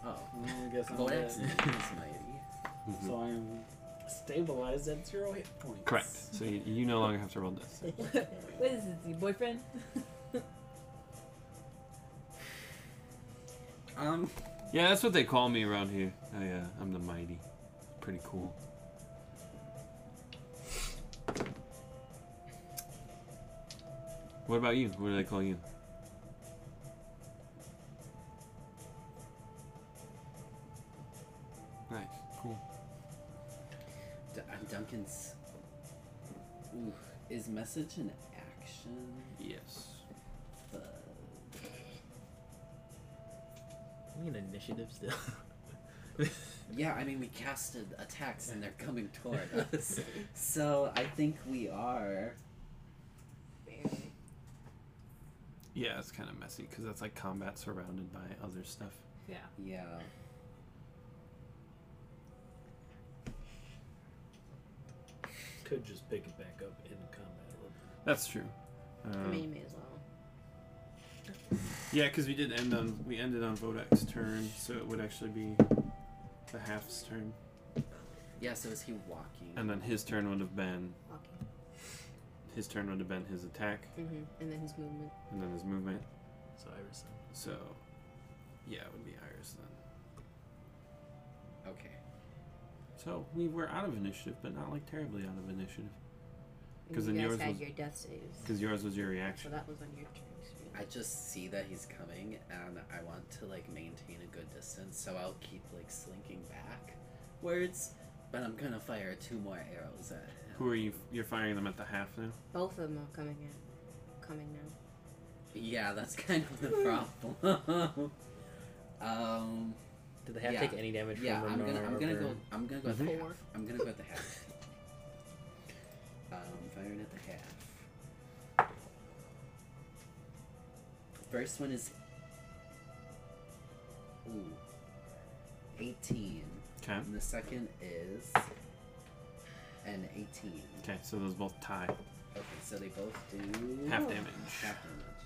Oh. I guess I'm Vodak's name dead. mighty. So I am stabilized at zero hit points. Correct. So you, you no longer have to roll death save. what is this, your boyfriend? Um, Yeah, that's what they call me around here. I, uh, I'm the mighty. Pretty cool. What about you? What do they call you? Nice. Cool. D- uh, Duncan's. Ooh, is message an action? Yes. I mean initiative still. yeah, I mean we casted attacks and they're coming toward us, so I think we are. Yeah, it's kind of messy because that's like combat surrounded by other stuff. Yeah. Yeah. Could just pick it back up in combat a little bit. That's true. I Um, mean, you may as well. Yeah, because we did end on we ended on Vodak's turn, so it would actually be the half's turn, Yeah. So is he walking? and then his turn would have been Walking. his turn would have been his attack, hmm And then his movement. and then his movement. so Iverson. So, yeah, it would be Iris then. Okay. So we were out of initiative, but not like terribly out of initiative, And 'Cause you then guys yours had was- your death saves. because yours was your So reaction. that was on your turn. I just see that he's coming, and I want to like maintain a good distance, so I'll keep like slinking backwards. But I'm gonna fire two more arrows at him. Who are you? You're firing them at the half now. Both of them are coming in. Coming now. Yeah, that's kind of the problem. um, Did the half Yeah. take any damage yeah, from I'm gonna, I'm gonna Renard go, I'm gonna go at the Four. half. I'm gonna go at the half. Um, firing at the half. First one is. Ooh. Okay. And the second is an 18. Okay, so those both tie. Okay, so they both do Half damage. half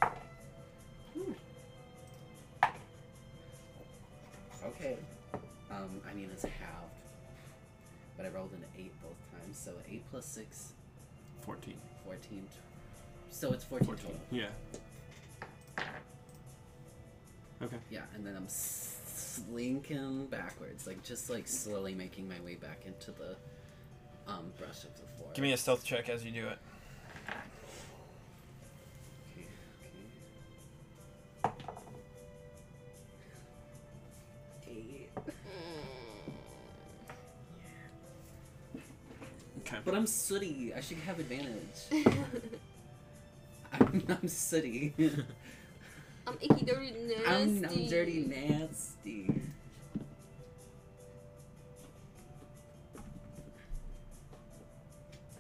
damage. Okay. Um, I mean it's halved, but I rolled an eight both times, so eight plus six, 14. 14. So it's 14, 14. total. Yeah. Okay. Yeah, and then I'm slinking backwards, like just like slowly making my way back into the um brush of the floor. Give me a stealth check as you do it. Okay, okay. Eight. Okay. But I'm sooty. I should have advantage. I'm, I'm sooty. I'm icky, dirty, nasty. I'm, I'm dirty nasty.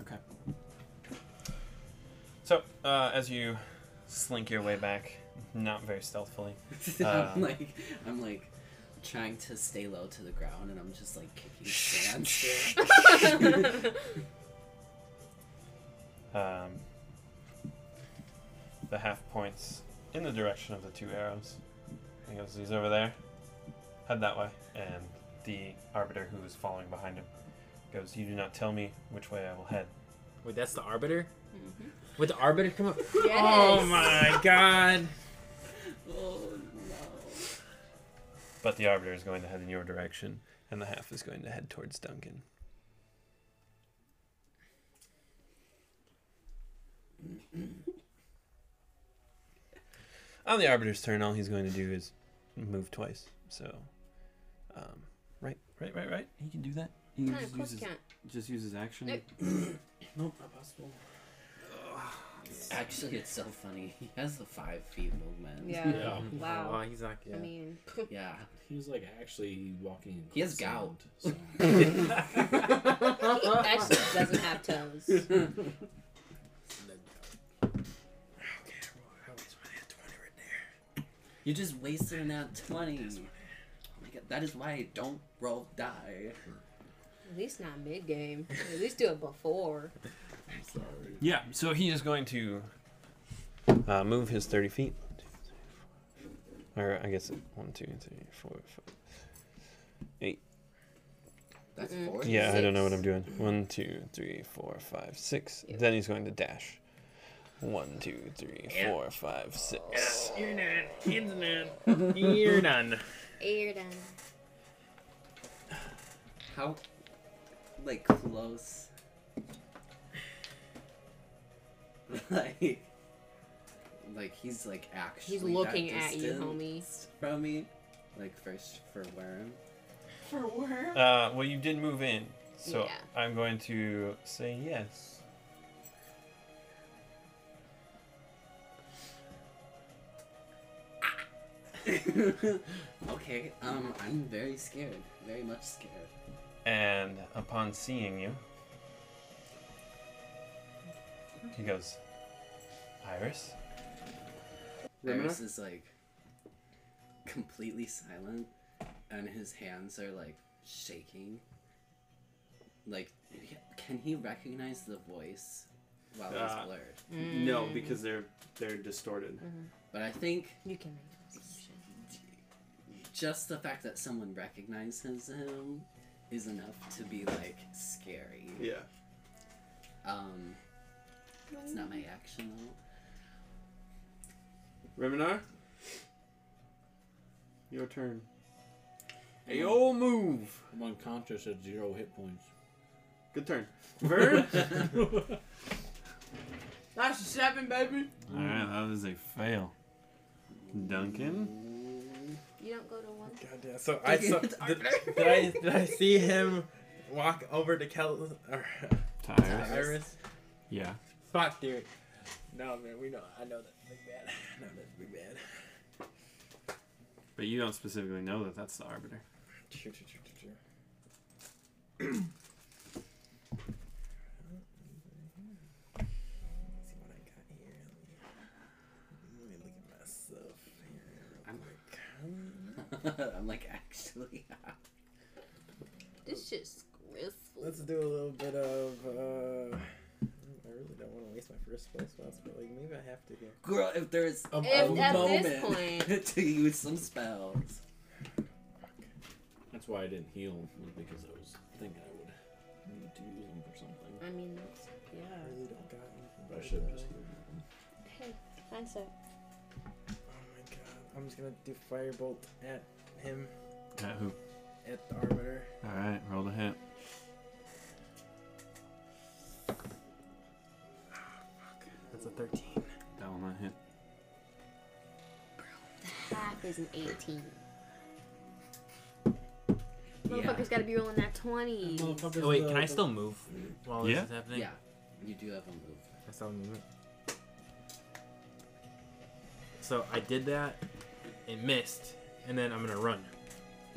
Okay. So, uh, as you slink your way back, not very stealthily, I'm Um, like, I'm like trying to stay low to the ground, and I'm just like kicking sand. um, the half points in the direction of the two arrows. He goes, he's over there. Head that way. And the arbiter who is following behind him goes, You do not tell me which way I will head. Wait, that's the arbiter? Mhm. Would the arbiter come up? Yes. Oh my god! oh no. But the arbiter is going to head in your direction, and the half is going to head towards Duncan. On the arbiter's turn, all he's going to do is move twice. So, um, right, right, right, right. He can do that. He can of just course use you his, can't. just use his action. Nope. Nope, not possible. Actually, it's so funny. He has the five feet movement. Yeah. Yeah. Wow. Oh, he's not. Yeah. I mean, Yeah. He was like actually walking. in He has quicksand, gout. so- he actually doesn't have toes. You just wasted an at 20. Oh my god, that is why I don't roll die. At least not mid game. At least do it before. I'm sorry. Yeah, so he is going to uh, move his 30 feet. Or I guess one, two, three, four, five. That's Mm-mm. four. Yeah, I don't know what I'm doing. One, two, three, four, five, six. Yep. Then he's going to dash. One, two, three, four, five, six. You're done. It's done. You're done. You're done. How, like, close? like, like he's like actually. He's looking at you, distance homie. From me, like first for Worm. For worm. Uh, well, you did move in, so Yeah. I'm going to say yes. okay, um, I'm very scared, very much scared. And upon seeing you, he goes, Iris? Remember? Iris is like completely silent, and his hands are like shaking. Like, can he recognize the voice while Uh, he's blurred? No, Mm. because they're they're distorted. But I think You can make a resolution. Just the fact that someone recognizes him is enough to be like scary. Yeah. Um, it's not my action though. Riminar? Your turn. Hey, old move. I'm unconscious at zero hit points. Good turn. Vern? That's a seven, baby. Alright, that is a fail. Duncan? You don't go to one. God damn. So I saw. Did, did I did I see him walk over to Kel or Tires? Iris? Yeah. Fuck, dude. No, man. We know. I know that's big bad. I know that's big bad. But you don't specifically know that that's the arbiter. True, true, true, true, true. I'm- like actually. This just graceful. Let's do a little bit of. uh I really don't want to waste my first spell slots, but like maybe I have to here. Girl, if there's a, If a moment point- to use some spells. That's why I didn't heal, because I was thinking I would need to use them for something. I mean, that's, I yeah. really don't got anything. But I should have than just that. healed them. Hey, hindsight. My god. I'm just gonna do firebolt at him, At who? at the arbiter. Alright, roll the hit. That's a 13. That will not hit. Bro, the half is an 18. Yeah. Motherfucker's gotta be rolling that 20. Motherfuckers, Oh wait, the- can I still move while Yeah. this is happening? Yeah, you do have a move. I still have movement. So I did that, it missed, and then I'm gonna run.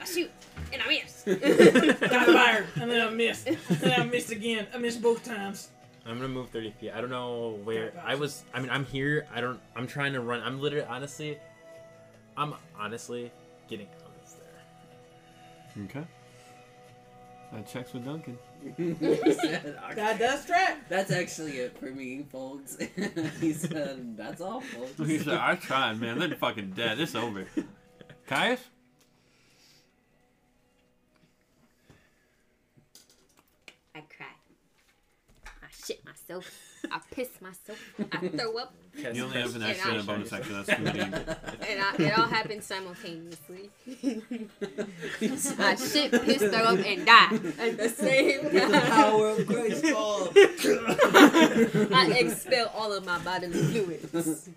I shoot, and I miss. Got fired, and then I missed. And then I missed again. I missed both times. I'm gonna move 30 feet. I don't know where I was. I mean, I'm here. I don't. I'm trying to run. I'm literally, honestly, I'm honestly getting out of there. Okay. That checks with Duncan. God does track. That's actually it for me, folks. he said, "That's all, folks." He said, I tried, man. They're fucking dead. It's over. Caius? I cry. I shit myself. I piss myself. I throw up. You only have an And extra and a bonus action. That's smoothing. And I, it all happens simultaneously. I shit, piss, throw up, and die at the same With the time. power of grace fall. I expel all of my bodily fluids.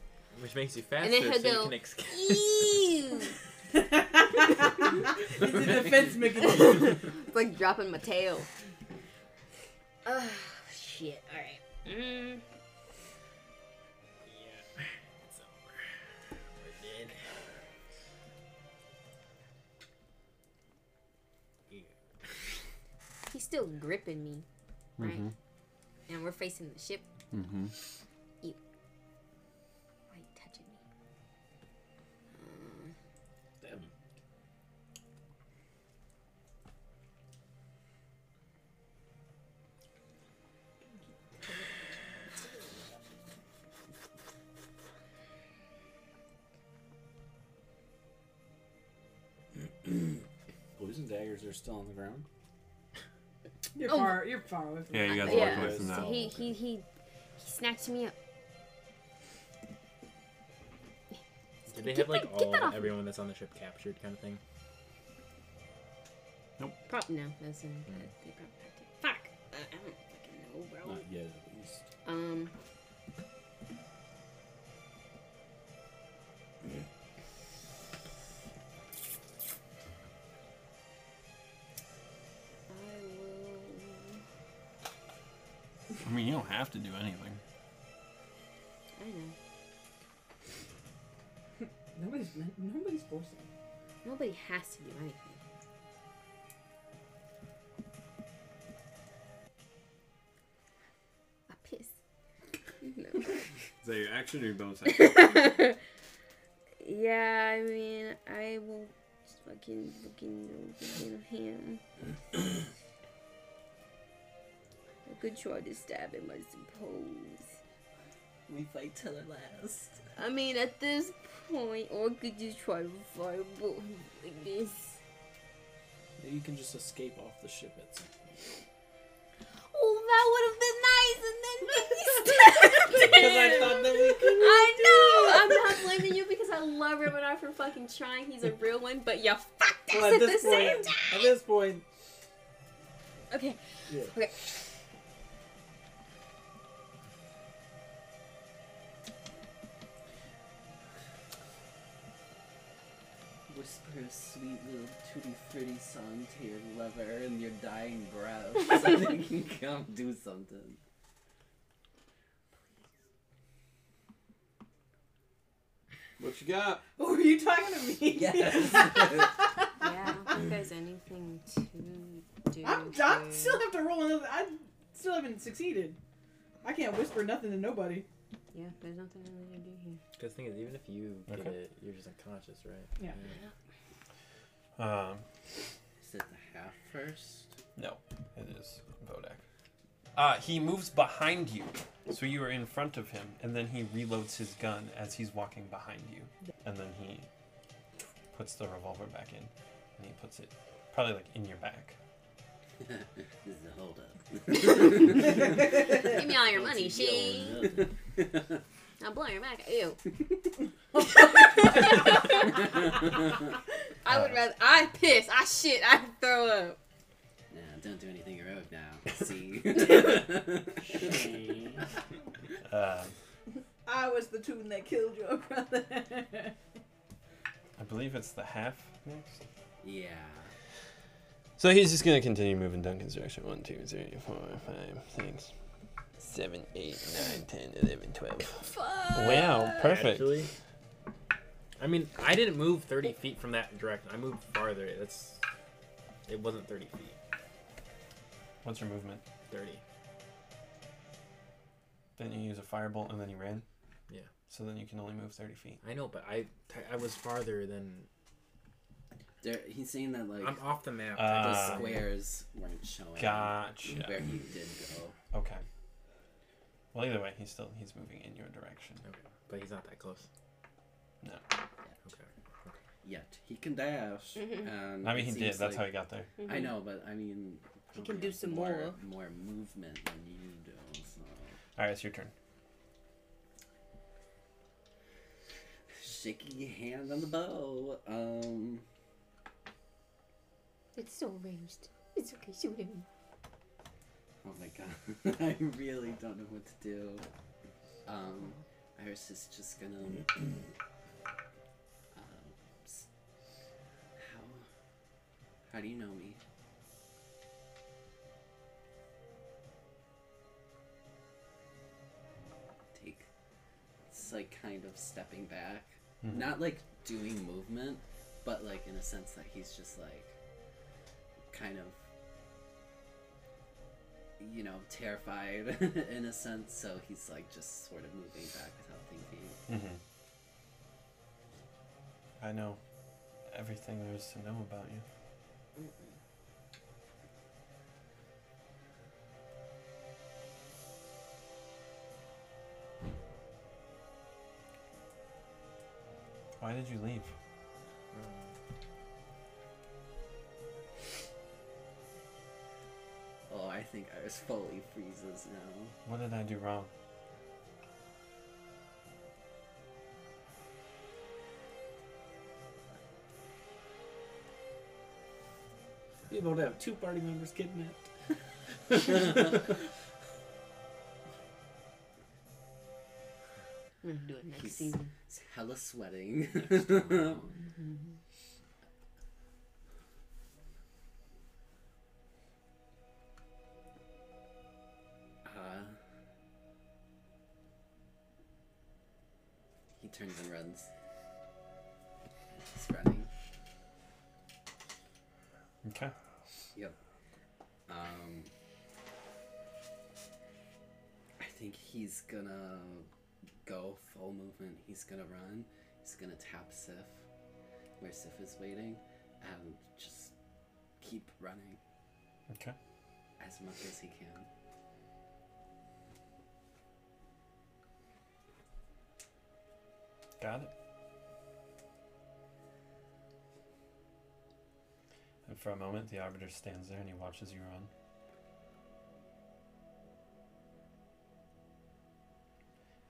Which makes you faster, And then he'll you go, can escape. Ew. it's a defense mechanism. It's like dropping my tail. Oh, shit. Alright. Mm. Yeah, it's over. We're dead. Yeah. He's still gripping me, right? Mm-hmm. And we're facing the ship. Mm-hmm. Poison daggers are still on the ground. You're Oh. far. You're far away from. Yeah, you me. guys yeah. walk away from that. he, he, he, he snatched me up. Did they Get have like that- get all that off. everyone that's on the ship captured kind of thing? Prop, no, that's in, they probably had to. Fuck! Uh, I don't fucking know, bro. Not yet, at least. Um. I mean, you don't have to do anything. I know. Nobody's. Nobody's forcing. Nobody has to do anything. I piss. No. Is that your action or your bonus action? yeah, I mean, I will just fucking fucking fucking him. Could try to stab him, I suppose. We fight till the last. I mean, at this point, or could just try to fireball him like this. You can just escape off the ship at some point. Oh, that would have been nice, and then maybe Because I thought that we could. I know. I'm not blaming you because I love Riminar for fucking trying. He's a real one, but you fucked us Well, at, at the this same point, time. at this point, Okay. Yeah. Okay. Whisper a sweet little tutti frutti song to your lover in your dying breath so they can come do something. what you got? Oh, are you talking to me? Yes. Yeah, I don't think there's anything to do. I'm. I still have to roll another. I still haven't succeeded. I can't whisper nothing to nobody. Yeah, there's nothing really to do here. Because the thing is, even if you get Okay. it, you're just unconscious, right? Yeah. Um, Is it the half first? No, it is Vodak. Uh, he moves behind you, so you are in front of him, and then he reloads his gun as he's walking behind you, and then he puts the revolver back in, and he puts it probably like in your back. this is a hold up. Give me all your money, she. I'll blow your back. Ew. I would rather. I piss. I shit. I throw up. Nah, don't do anything heroic now. See? Uh, I was the tune that killed your brother. I believe it's the half next. yeah. So he's just gonna continue moving Duncan's direction. One, two, three, four, five, six, seven, eight, nine, ten, eleven, twelve. Wow, perfect. Actually, I mean, I didn't move 30 feet from that direction. I moved farther. That's. It wasn't 30 feet. What's your movement? 30. Then you use a firebolt and then you ran. Yeah. So then you can only move thirty feet. I know, but I I was farther than. There, he's saying that like I'm off the map. Uh, the squares weren't showing Gotcha. where he did go. Okay. Well, either way, he's still he's moving in your direction. Okay, but he's not that close. No. Okay. Yet he can dash. Mhm. And I mean, it he did. seems That's how like- he got there. I know, but I mean, He can do has some more more. more movement than you do. So All right, it's your turn. shaky hand on the bow. Um, It's so ranged. It's okay. Shoot him. Oh my god, I really don't know what to do. Um, Iris is just gonna. um, how? How do you know me? Take. It's like kind of stepping back. Mhm. Not like doing movement, but like in a sense that he's just like kind of you know terrified in a sense so he's like just sort of moving back without thinking Mm-hmm. I know everything there is to know about you. Why did you leave? oh think iris fully freezes now What did I do wrong? Be able to have two party members kidnapped. I'm gonna do it next He's- season. He's hella sweating turns and runs he's running Okay. Yep. Um, I think he's gonna go full movement. He's gonna run. He's gonna tap Sif where Sif is waiting and just keep running Okay. as much as he can. Got it. And for a moment, the arbiter stands there and he watches you run.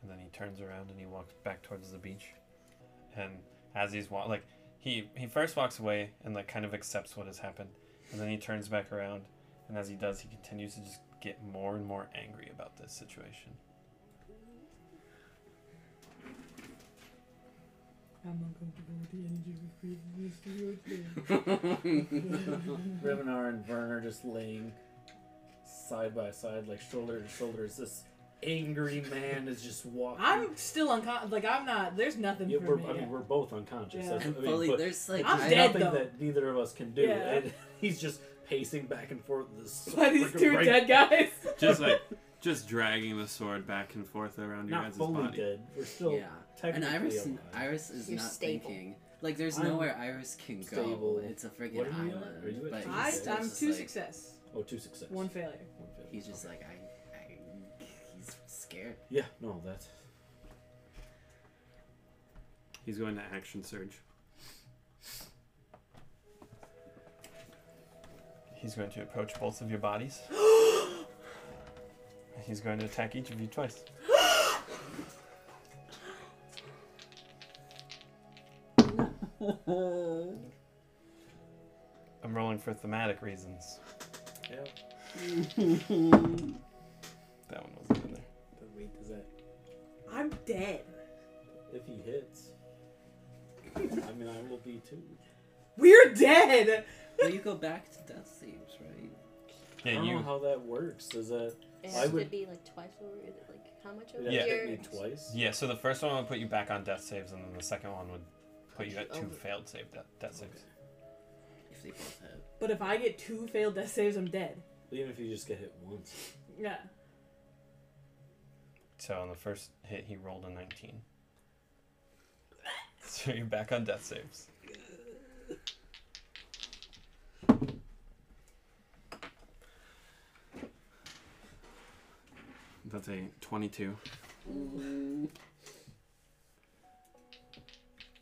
And then he turns around and he walks back towards the beach. And as he's wa- like he he first walks away and like kind of accepts what has happened, and then he turns back around, and as he does, he continues to just get more and more angry about this situation. I'm uncomfortable with the energy of freezing Riminar and Werner just laying side by side, like shoulder to shoulder. As this angry man is just walking. I'm still unconscious. Like I'm not. There's nothing Yeah, for we're, me. I mean, we're both unconscious. Yeah. I And mean, fully, but there's like I'm there's dead, nothing though. that neither of us can do. Yeah. And he's just pacing back and forth. with This By these two right- dead guys. Just like, just dragging the sword back and forth around your Not guys' fully body. dead. We're still yeah. And Iris, alive. Iris is You're not stable. thinking Like, there's I'm nowhere Iris can go. stable. It's a friggin' What are you at? island. Are you at but two I, he's success? I'm just two like, success, Oh, two success. one failure. One failure. He's just like, I, I, he's scared. Yeah, no, that's. He's going to action surge. He's going to approach both of your bodies. He's going to attack each of you twice. Uh. I'm rolling for thematic reasons. Yeah. That one wasn't in there. But wait, does that? I'm dead. If he hits. I mean, I will be too. We're dead. well, you go back to death saves, right? I don't know how that works. Does that. It has would- to be like twice over. Like how much over? Would Yeah. that your- hit twice? Yeah, so the first one would put you back on death saves, and then the second one would put you got two oh, failed save death, death saves. If they both hit. But if I get two failed death saves, I'm dead. Even if you just get hit once. Yeah. So on the first hit, he rolled a 19. So you're back on death saves. That's a 22.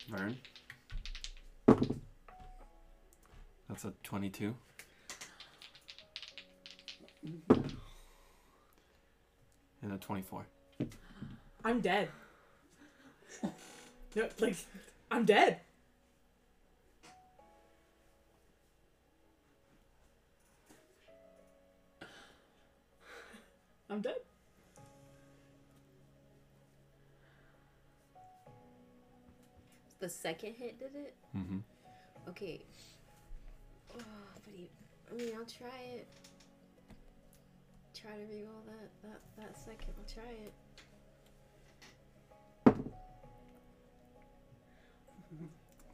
Vern. That's a 22. And a 24. I'm dead. No, like, I'm dead. I'm dead. The second hit did it. Mm-hmm. Okay. Oh, but he, I mean, I'll try it. Try to reroll that that that second. I'll try it.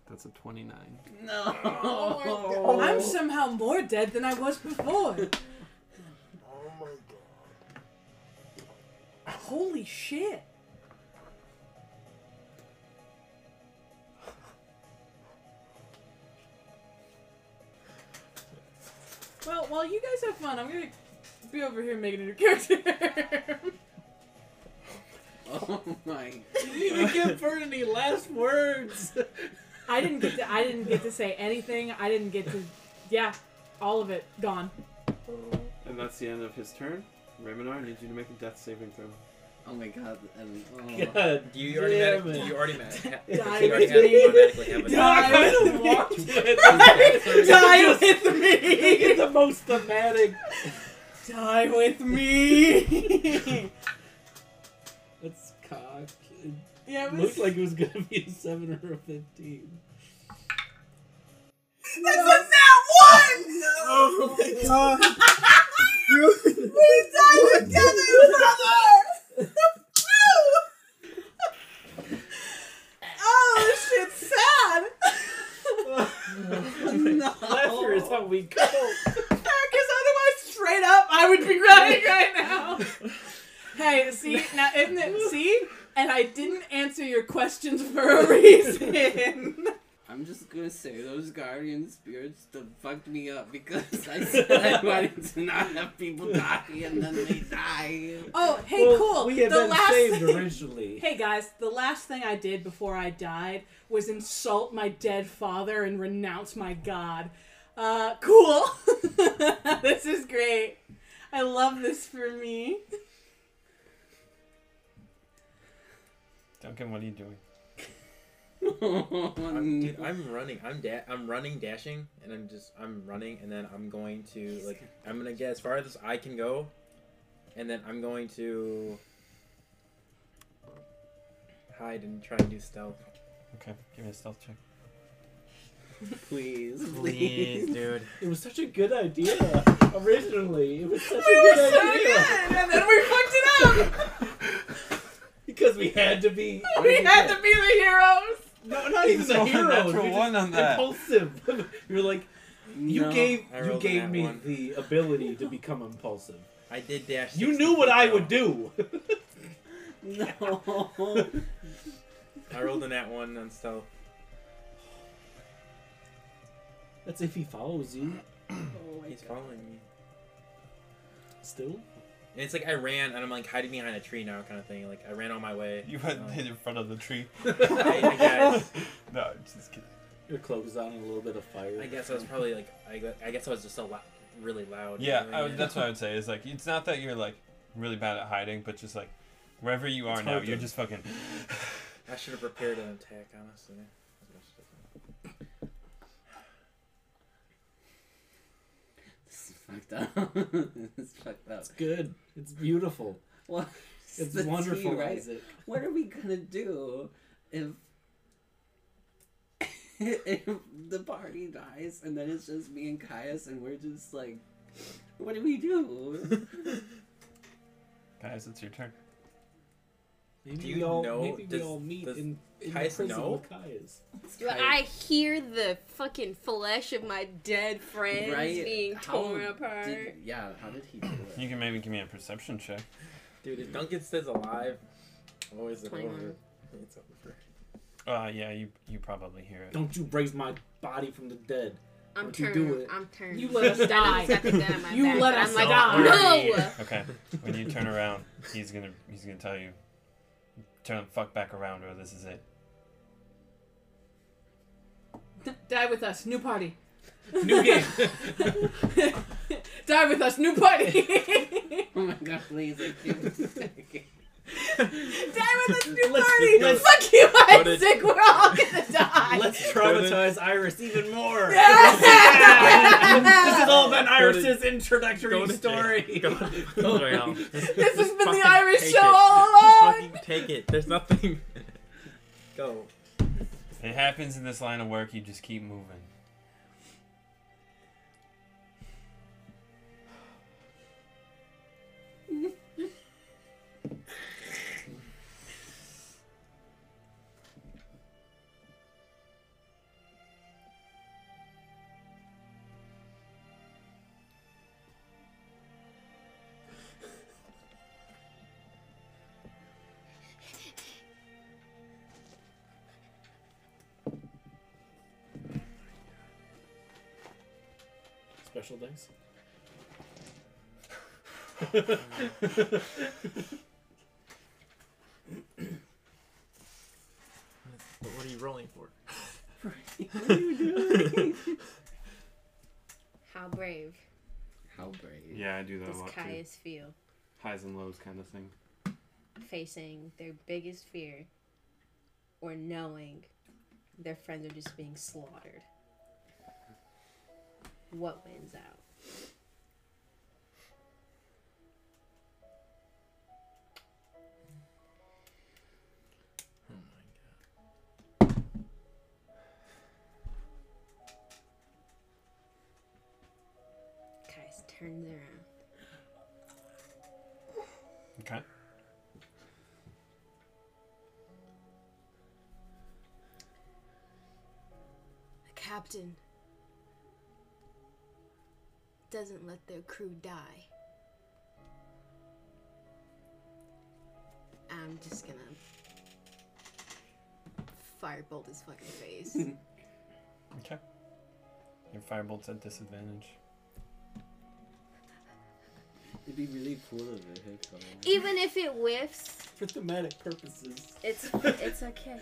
That's a 29. No. Oh, I'm somehow more dead than I was before. Oh my god. Holy shit. Well, while you guys have fun, I'm gonna be over here making a new character. oh my. You didn't even give Vern any last words. I didn't get to. I didn't get to say anything. I didn't get to. Yeah, all of it gone. And that's the end of his turn. Riminar, I need you to make a death saving throw. Oh my god. And, oh. God. Do you already damn mag- it. do you already mag- ha- do you Die already with me. automatically have a Die with me. walked it. Die with Make it me. the most thematic. Die with me. That's cock. It yeah, it looked like it was gonna be a seven or a fifteen. that's a nat one. Oh my god. Dude. We die together, brother. Oh, shit's sad. Laughter is how we go. Because otherwise, straight up, I would be crying right now. hey, see now, isn't it? See, and I didn't answer your questions for a reason. I'm just gonna say those guardian spirits that fucked me up because I said I wanted to not have people die and then they die. oh, hey, Well, cool. We had the been last saved thing- originally. Hey guys, the last thing I did before I died was insult my dead father and renounce my god. Uh, cool. this is great. I love this for me. Duncan, what are you doing? I'm, dude, I'm running. I'm da- I'm running, dashing, and I'm just I'm running, and then I'm going to like I'm gonna get as far as I can go, and then I'm going to hide and try and do stealth. Okay, give me a stealth check. please, Please, dude. It was such a good idea originally. It was such a We were good so idea good, and then we fucked it up. because we had to be. we had to be the heroes. No, not even the rolled a heroes. natural You're one on that. Impulsive. You're like you No. gave you gave me one. the ability to become impulsive. I did dash. You knew what I would do. No. I rolled a nat one on stealth. That's if he follows you. Oh He's God. following me. Still? And it's like I ran and I'm like hiding behind a tree now, kind of thing. Like I ran on my way. You went Um, hid in front of the tree. I, I guess. no, I'm just kidding. Your cloak's on a little bit of fire. I guess I was probably like. I, I guess I was just a lot really loud. Yeah, I would, that's what I would say. Is like it's not that you're like really bad at hiding, but just like wherever you are It's now, you're to- just fucking. I should have prepared an attack, honestly. This is fucked up. this is fucked up. It's good. It's beautiful. What? It's the tea, wonderful, right? Isaac. What are we gonna do if if the party dies and then it's just me and Caius and we're just like, what do we do? Guys, it's your turn. Maybe Do we you all know- maybe does- we all meet does in, in Caius prison know? with Caius. Do I hear the fucking flesh of my dead friends Right? being How torn apart? Did, yeah, how did he do it? You can maybe give me a perception check. Dude, if Duncan stays alive, oh, is it 21. over? It's over. Uh, yeah, you you probably hear it. Don't you raise my body from the dead. I'm Don't you turning. do it. I'm turning. You let us I die. exactly that on my You back, let us I'm like, die. no. Okay, when you turn around, he's gonna he's gonna tell you, turn the fuck back around, or this is it. Die with us, new party. New game. Die with us, new party. Oh my god, please! I can't Die with us, new Let's- party. let's- Fuck you, Go to- Isaac. We're all gonna die. Let's traumatize Iris even more. Yeah. this has all been Go to- Iris's introductory go to story. Go, go to jail. this has been the Fucking Iris show it. all Just along. fucking take it. There's nothing. Go. It happens in this line of work. You just keep moving. Special dice. But what are you rolling for? what are you doing? How brave How brave. Yeah, I do that does a lot too. Caius feel Highs and lows kind of thing. facing their biggest fear, or knowing their friends are just being slaughtered? What wins out? Oh my god. Caius turns around. Okay. A captain doesn't let their crew die. I'm just gonna firebolt his fucking face. Okay. Your firebolt's at disadvantage. It'd be really cool if it hit though. Even if it whiffs, For thematic purposes. it's it's okay.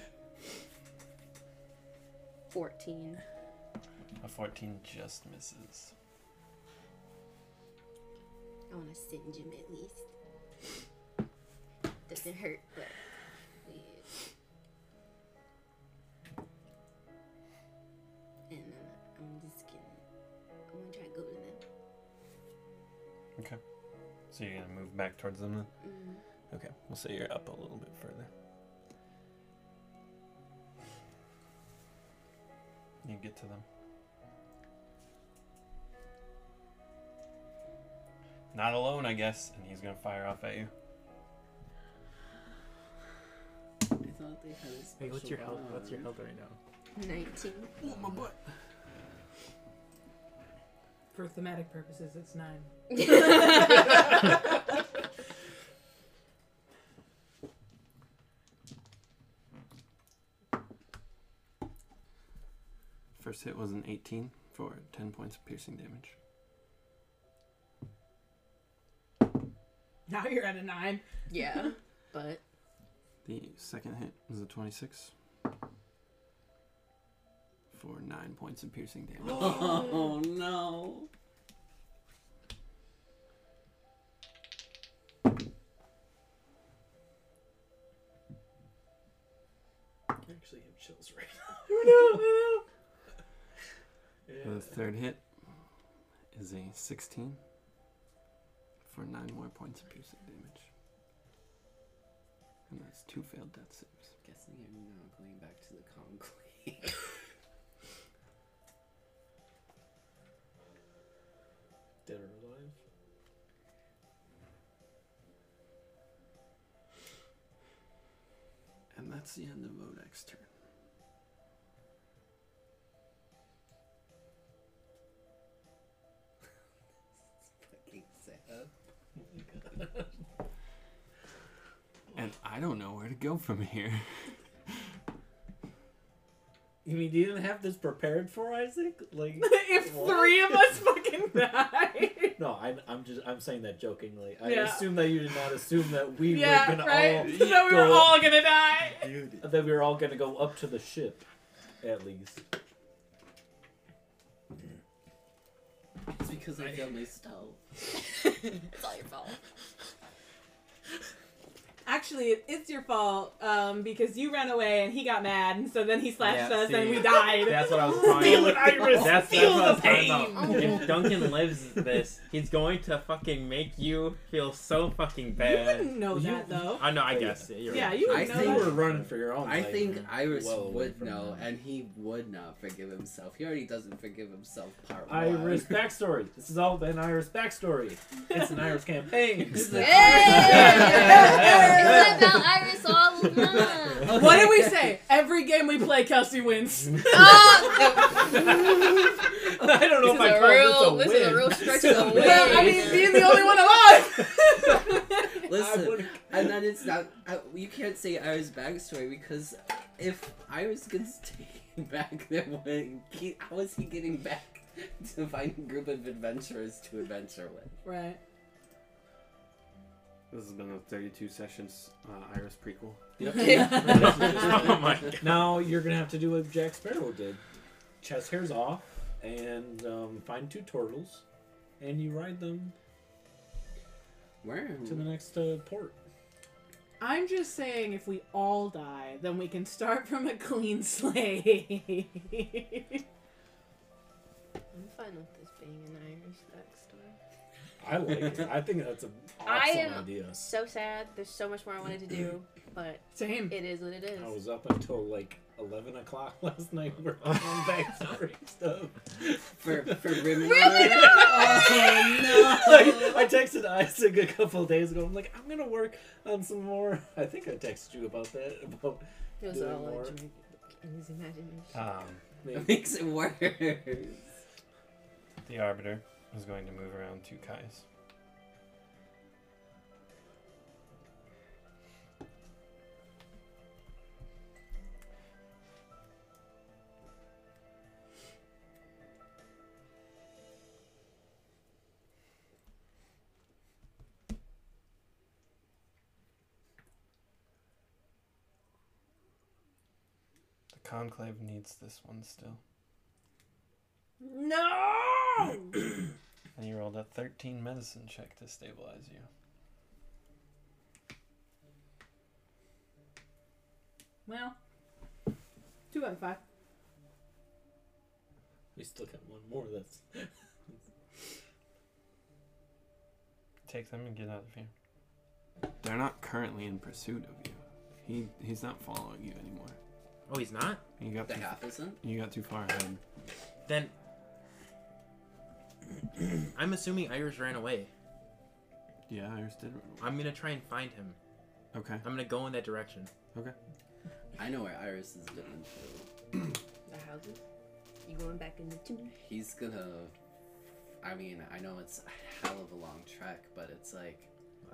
Fourteen. A 14 just misses. I want to singe him at least. Doesn't hurt, but yeah. And I'm just gonna, I'm gonna try to go to them. Okay. So you're gonna move back towards them then? Mm. Okay. We'll say you're up a little bit further. You get to them. Not alone, I guess, and he's gonna fire off at you. I thought they had a Hey, what's your special health? What's your bond. health right now? Nineteen. Oh, for thematic purposes, it's nine. First hit was an 18. for 10 points of piercing damage. Now you're at a nine. Yeah, but The second hit is a 26 for 9 points of piercing damage. Oh no. I actually have chills right now. I know, I know. The third hit is a 16 for 9 more points of piercing damage. And that's two failed death saves. Guessing I'm not going back to the conclave. Dead or alive? And that's the end of Vodek's turn. I don't know where to go from here. You mean you didn't have this prepared for Isaac? Like, if What? three of us fucking die. no, I'm, I'm just I'm saying that jokingly. I Yeah. assume that you did not assume that we yeah, were gonna right? all so we were all gonna die. Dude. that we were all gonna go up to the ship, at least. It's because I failed my stealth. it's all your fault. Actually, it- it's your fault um, because you ran away and he got mad, and so then he slashed Yeah, us see. and we died. That's what I was talking Feel about. Iris. That's, that's Feel what I was the talking pain. about. If Duncan lives this, he's going to fucking make you feel so fucking bad. you bad. wouldn't know You- that though. I know, I guess. Yeah, you're Yeah, right. you I would know think- You that. were running for your own. I life. think Iris well away would from know, that. and he would not forgive himself. He already doesn't forgive himself. Part one. Iris one. backstory. This is all an Iris backstory. It's an Iris campaign. Hey! It's about Iris all the. What did we say? Every game we play, Kelsey wins. I don't know This if is I a call real, this this a is a win. real stretch of the well, I win. mean, being the only one alive. Listen, and then it's not. Uh, you can't say Iris' backstory because if Iris gets taken back, then when he, how is he getting back to find a group of adventurers to adventure with? right. This has been a 32 sessions uh, Iris prequel. oh my god. Now you're gonna have to do what Jack Sparrow did. Chest hairs off and um, find two turtles, and you ride them Where? to the next uh, port. I'm just saying, if we all die, then we can start from a clean slate. I'm fine with this being an Iris backstory. I like it. I think that's an awesome I am idea. so sad. There's so much more I wanted to do, but Same. it is what it is. I was up until like 11 o'clock last night working on backstory stuff. For for Rimmer. Really? Oh I, I texted Isaac a couple days ago. I'm like, I'm gonna work on some more. I think I texted you about that. About It was doing all more. in his imagination. Um. It makes it worse. the Arbiter is going to move around two Caius. The Conclave needs this one still. No. And you rolled a 13 medicine check to stabilize you. well, two out of five. We still got one more. That's Take them and get out of here. They're not currently in pursuit of you. He he's not following you anymore. Oh, he's not? You got The too, half isn't. you got too far ahead. Then. I'm assuming Iris ran away. Yeah, Iris did. run away. I'm gonna try and find him. Okay. I'm gonna go in that direction. Okay. I know where Iris is going to. The houses? You going back in the tomb? He's gonna. I mean, I know it's a hell of a long trek, but it's like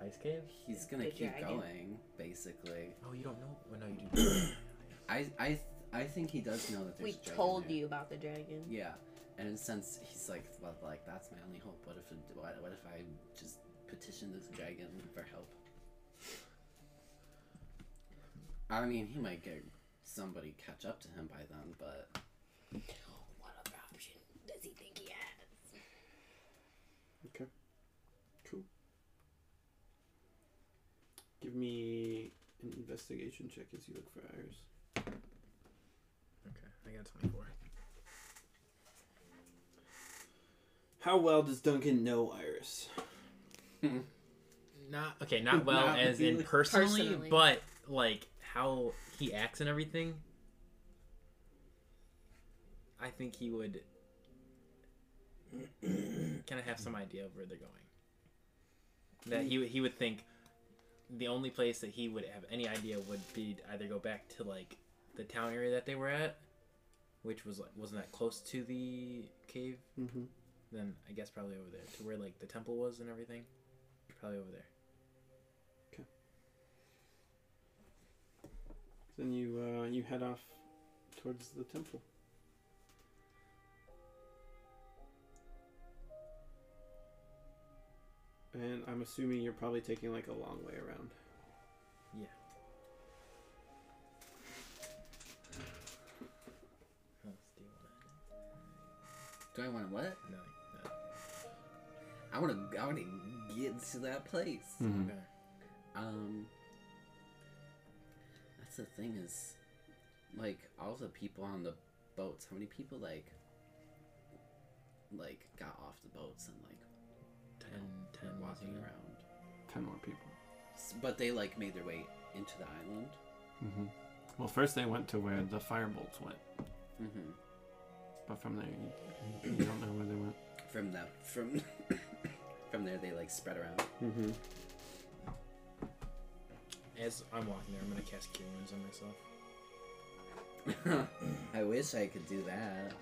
Ice cave? he's gonna The keep dragon. going. Basically, Oh, you don't know? Well, no, you do. I I th- I think he does know that there's. We a dragon told there. you about the dragon. Yeah, And in a sense, he's like, well, like that's my only hope. What if, what, what if I just petition this dragon for help? I mean, he might get somebody catch up to him by then, but What other option does he think he has? Okay, cool. Give me an investigation check as you look for Iris. Okay, I got 24. How well does Duncan know Iris? Not okay, not well Not as in really. personally, Personally. but like how he acts and everything. I think he would kind of have some idea of where they're going. That he would- he would think the only place that he would have any idea would be to either go back to like the town area that they were at, which was like wasn't that close to the cave. Mm-hmm. Then I guess probably over there to where like the temple was and everything. Probably over there. Okay. Then you uh, you head off towards the temple. And I'm assuming you're probably taking like a long way around. Yeah. do you wanna- do I want to what? No, no. I want to. I want to get to that place. Mm-hmm. Okay. Um, that's the thing is, like all the people on the boats. How many people like, like got off the boats and like Ten, ten walking wasn't around? Ten more people. But they like made their way into the island. Mm-hmm. Well, first they went to where the firebolts went, Mm-hmm. but from there you, you don't know where they went. From that, from from there, they like spread around. Mm-hmm. As I'm walking there, I'm gonna cast Cure Wounds on myself. I wish I could do that.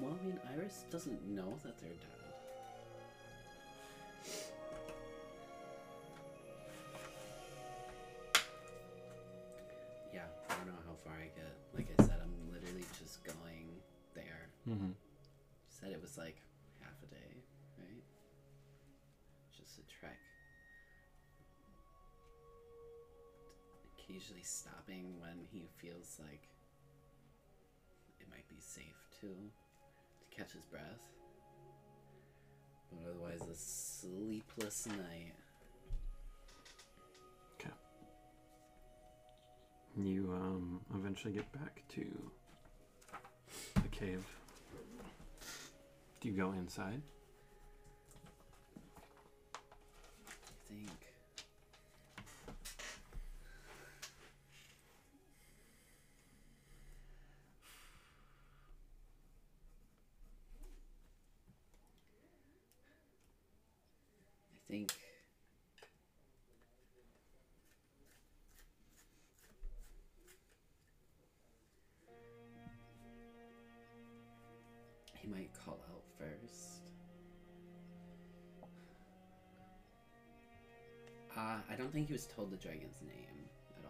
Well, I mean, Iris doesn't know that they're dead. Occasionally stopping when he feels like it might be safe to to catch his breath. But otherwise, a sleepless night. Okay. You um eventually get back to the cave. Do you go inside? I think. Don't think he was told the dragon's name at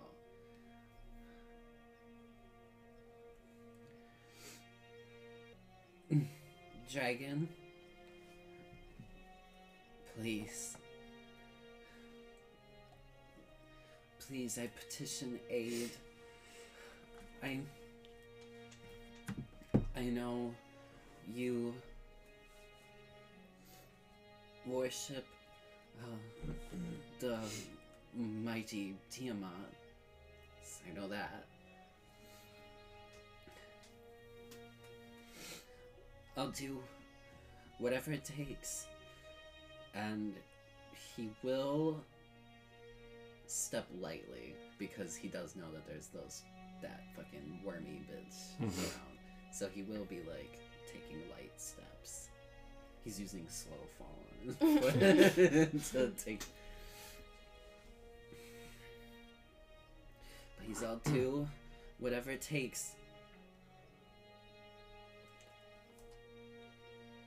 all. Dragon, please. Please, I petition aid. I. I know you worship uh, the mighty Tiamat. I know that. I'll do whatever it takes. And he will step lightly because he does know that there's those that fucking wormy bitch Mhm. around. So he will be like taking light steps. He's using slow fall on his foot to take. He's out too. whatever it takes.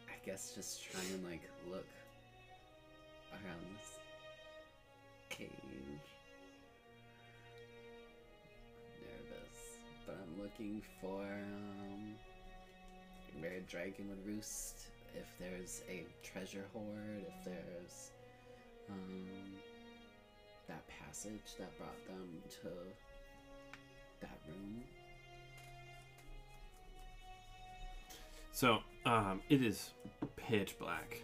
I guess just try and like look around this cave. Nervous, but I'm looking for um, where a dragon would roost. If there's a treasure hoard, if there's um, that passage that brought them to that room. So, um, it is pitch black.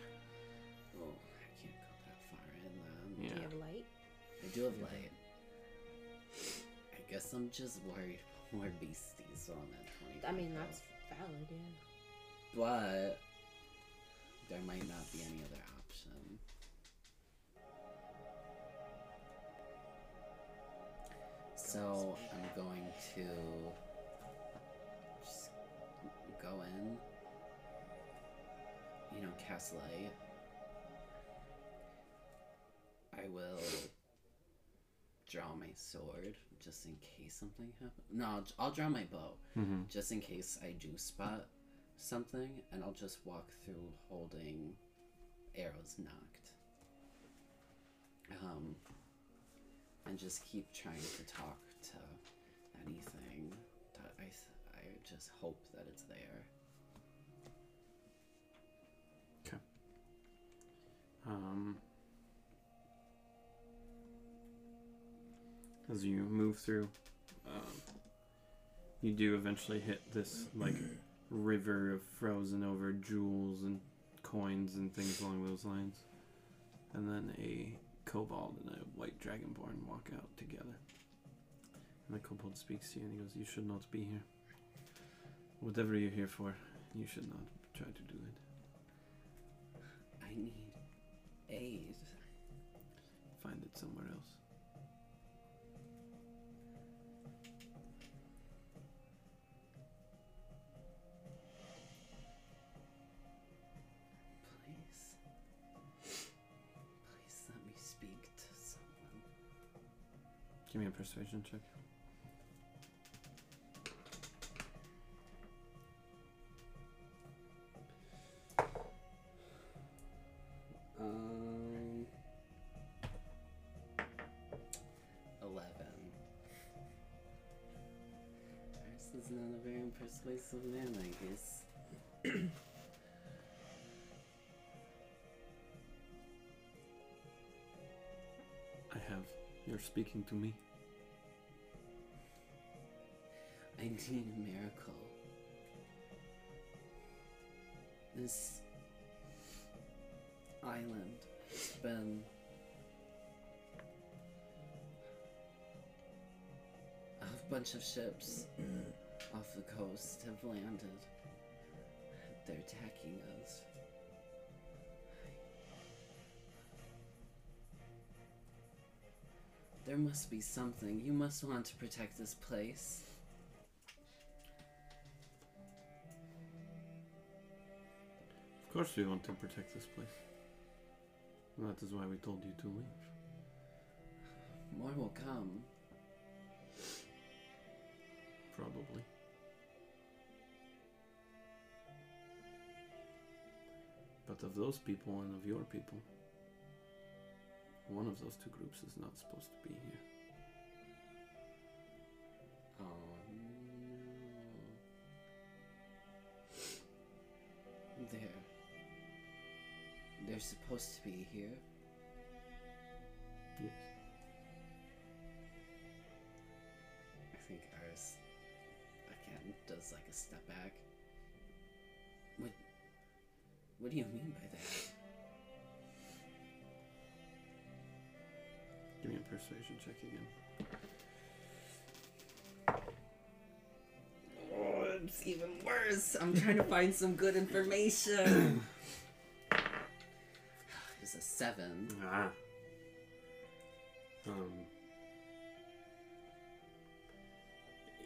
Oh, I can't go that far in then. Yeah. Do you have light? I do have light. I guess I'm just worried more beasties on that 20. I mean, that's valid, yeah. But there might not be any other option. So I'm going to just go in, you know, cast light. I will draw my sword just in case something happens. No, I'll, I'll draw my bow Mm-hmm. just in case I do spot something, and I'll just walk through holding arrows knocked. Um, and just keep trying to talk to anything I, I just hope that it's there. Okay. Um, as you move through, um, you do eventually hit this like river of frozen over jewels and coins and things along those lines, and then a kobold and a white dragonborn walk out together. And the kobold speaks to you and he goes, "You should not be here. Whatever you're here for, you should not try to do it. I need aid. Find it somewhere else." Persuasion check. Um, eleven. This is not a very persuasive man, I guess. I have. You're speaking to me. Need a miracle. This island has been a bunch of ships off the coast have landed. They're attacking us. There must be something. You must want to protect this place. Of course, we want to protect this place. And that is why we told you to leave. More will come. Probably. But of those people and of your people, one of those two groups is not supposed to be here. Supposed to be here. Yes. I think ours again does like a step back. What what do you mean by that? Give me a persuasion check again. Oh, it's even worse. I'm trying to find some good information. Seven. Ah. Um.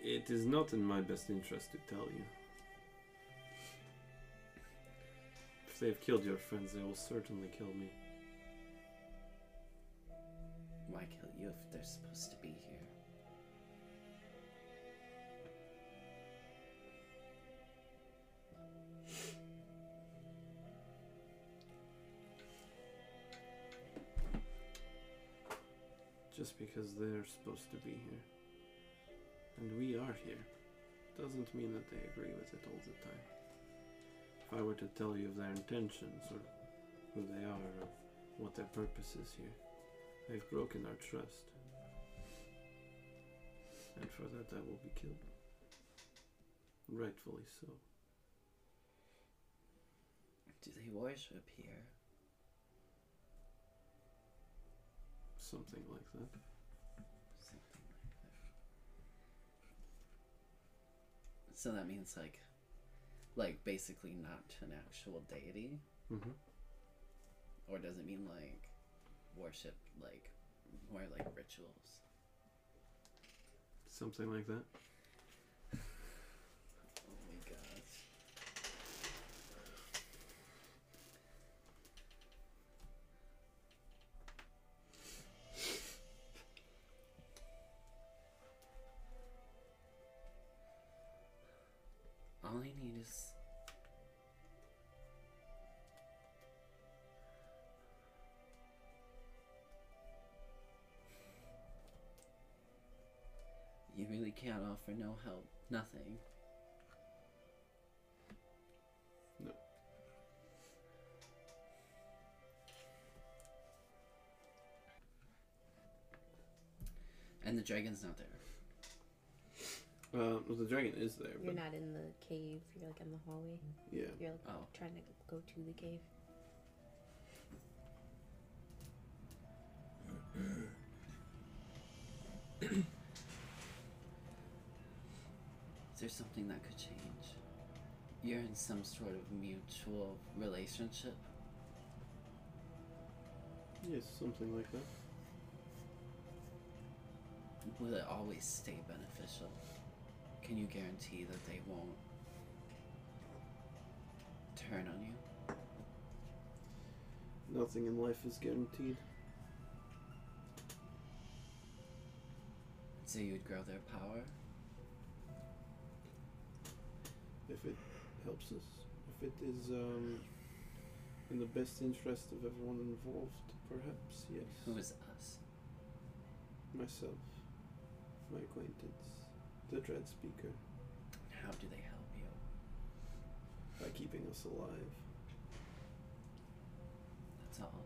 It is not in my best interest to tell you. If they have killed your friends, they will certainly kill me. Why kill you if they're supposed to be here? Just because they're supposed to be here. And we are here. doesn't mean that they agree with it all the time. If I were to tell you of their intentions or who they are or what their purpose is here, they've broken our trust. And for that I will be killed. Rightfully so. Do they worship here? Something like that. Something like that. So that means like, like basically not an actual deity, Mm-hmm. or does it mean like worship, like more like rituals? Something like that. Can't offer no help, nothing. No. And the dragon's not there. Uh, well, the dragon is there, but You're but not in the cave. You're like in the hallway. yeah. You're like Oh. trying to go to the cave. Something that could change? You're in some sort of mutual relationship. Yes, something like that. Will it always stay beneficial? Can you guarantee that they won't turn on you? Nothing in life is guaranteed. So you'd grow their power? If it helps us, if it is um, in the best interest of everyone involved, perhaps yes. Who is us? Myself, my acquaintance, the Dread Speaker, How do they help you? by keeping us alive. That's all.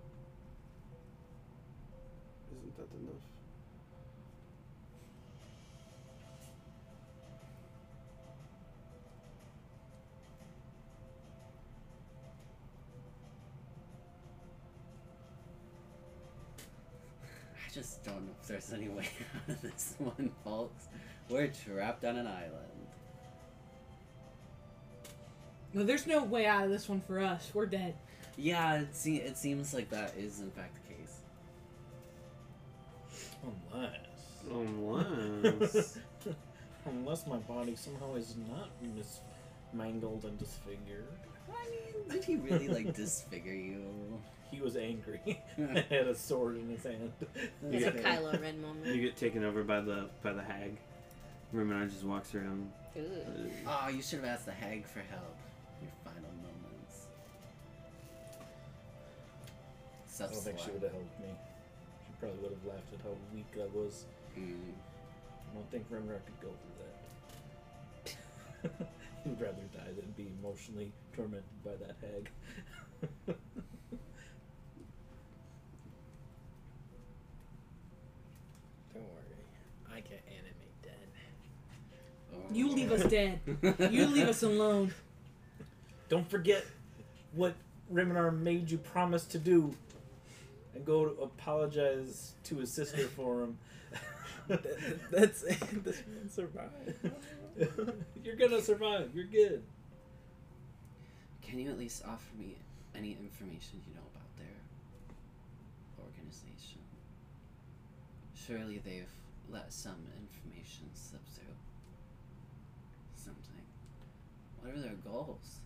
Isn't that enough? Just don't know if there's any way out of this one, folks. We're trapped on an island. No, there's no way out of this one for us. We're dead. Yeah, it, se- it seems like that is in fact the case. Unless. Unless. Unless my body somehow is not mismangled and disfigured. I mean, did he really like disfigure you? He was angry. had a sword in his hand. It's a Kylo Ren moment. you get taken over by the by the hag. Riminar just walks around. Ooh. uh, Oh, you should have asked the hag for help. Your final moments. I don't think she would have helped me. She probably would have laughed at how weak I was. Mm. I don't think Rimrock could go through that. He'd rather die than be emotionally tormented by that hag. Don't worry. I can animate dead. Oh. You leave us dead. You leave us alone. Don't forget what Riminar made you promise to do. And go to apologize to his sister for him. That's this man survived. You're gonna survive. You're good. Can you at least offer me any information you know about their organization? Surely they've let some information slip through. Something. What are their goals?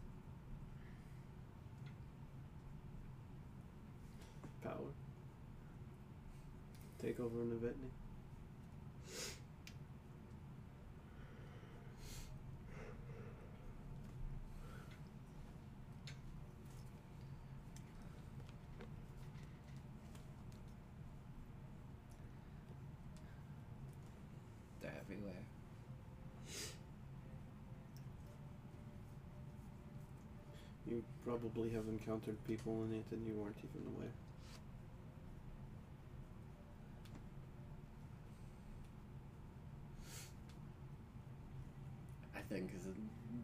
Power. Take over in Avetni. They're everywhere. You probably have encountered people in it and you weren't even aware. I think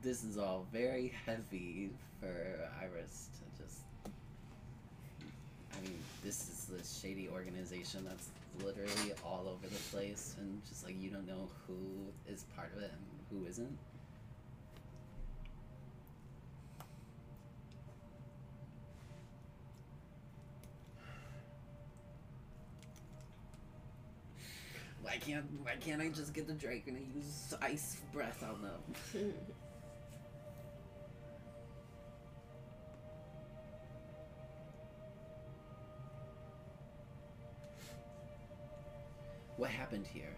this is all very heavy for Iris to just. I mean, this is this shady organization that's literally all over the place, and just like you don't know who is part of it and who isn't. Why can't Why can't I just get the Drake and use ice breath on them? What happened here?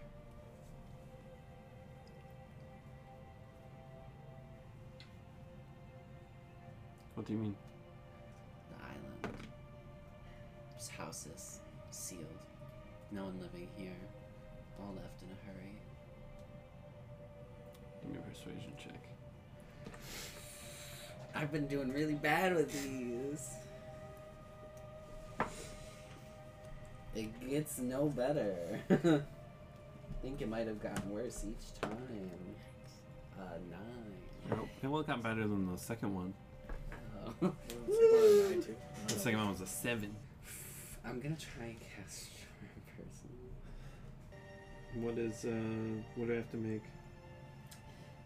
What do you mean? The island. Just houses. Sealed. No one living here. All left in a hurry. Give me a persuasion check. I've been doing really bad with these. It gets no better. I think it might have gotten worse each time. Uh, nine. Oh, it well got better than the second one. Oh. The second one was a seven. I'm gonna try and cast Charm Person. What is uh what do I have to make?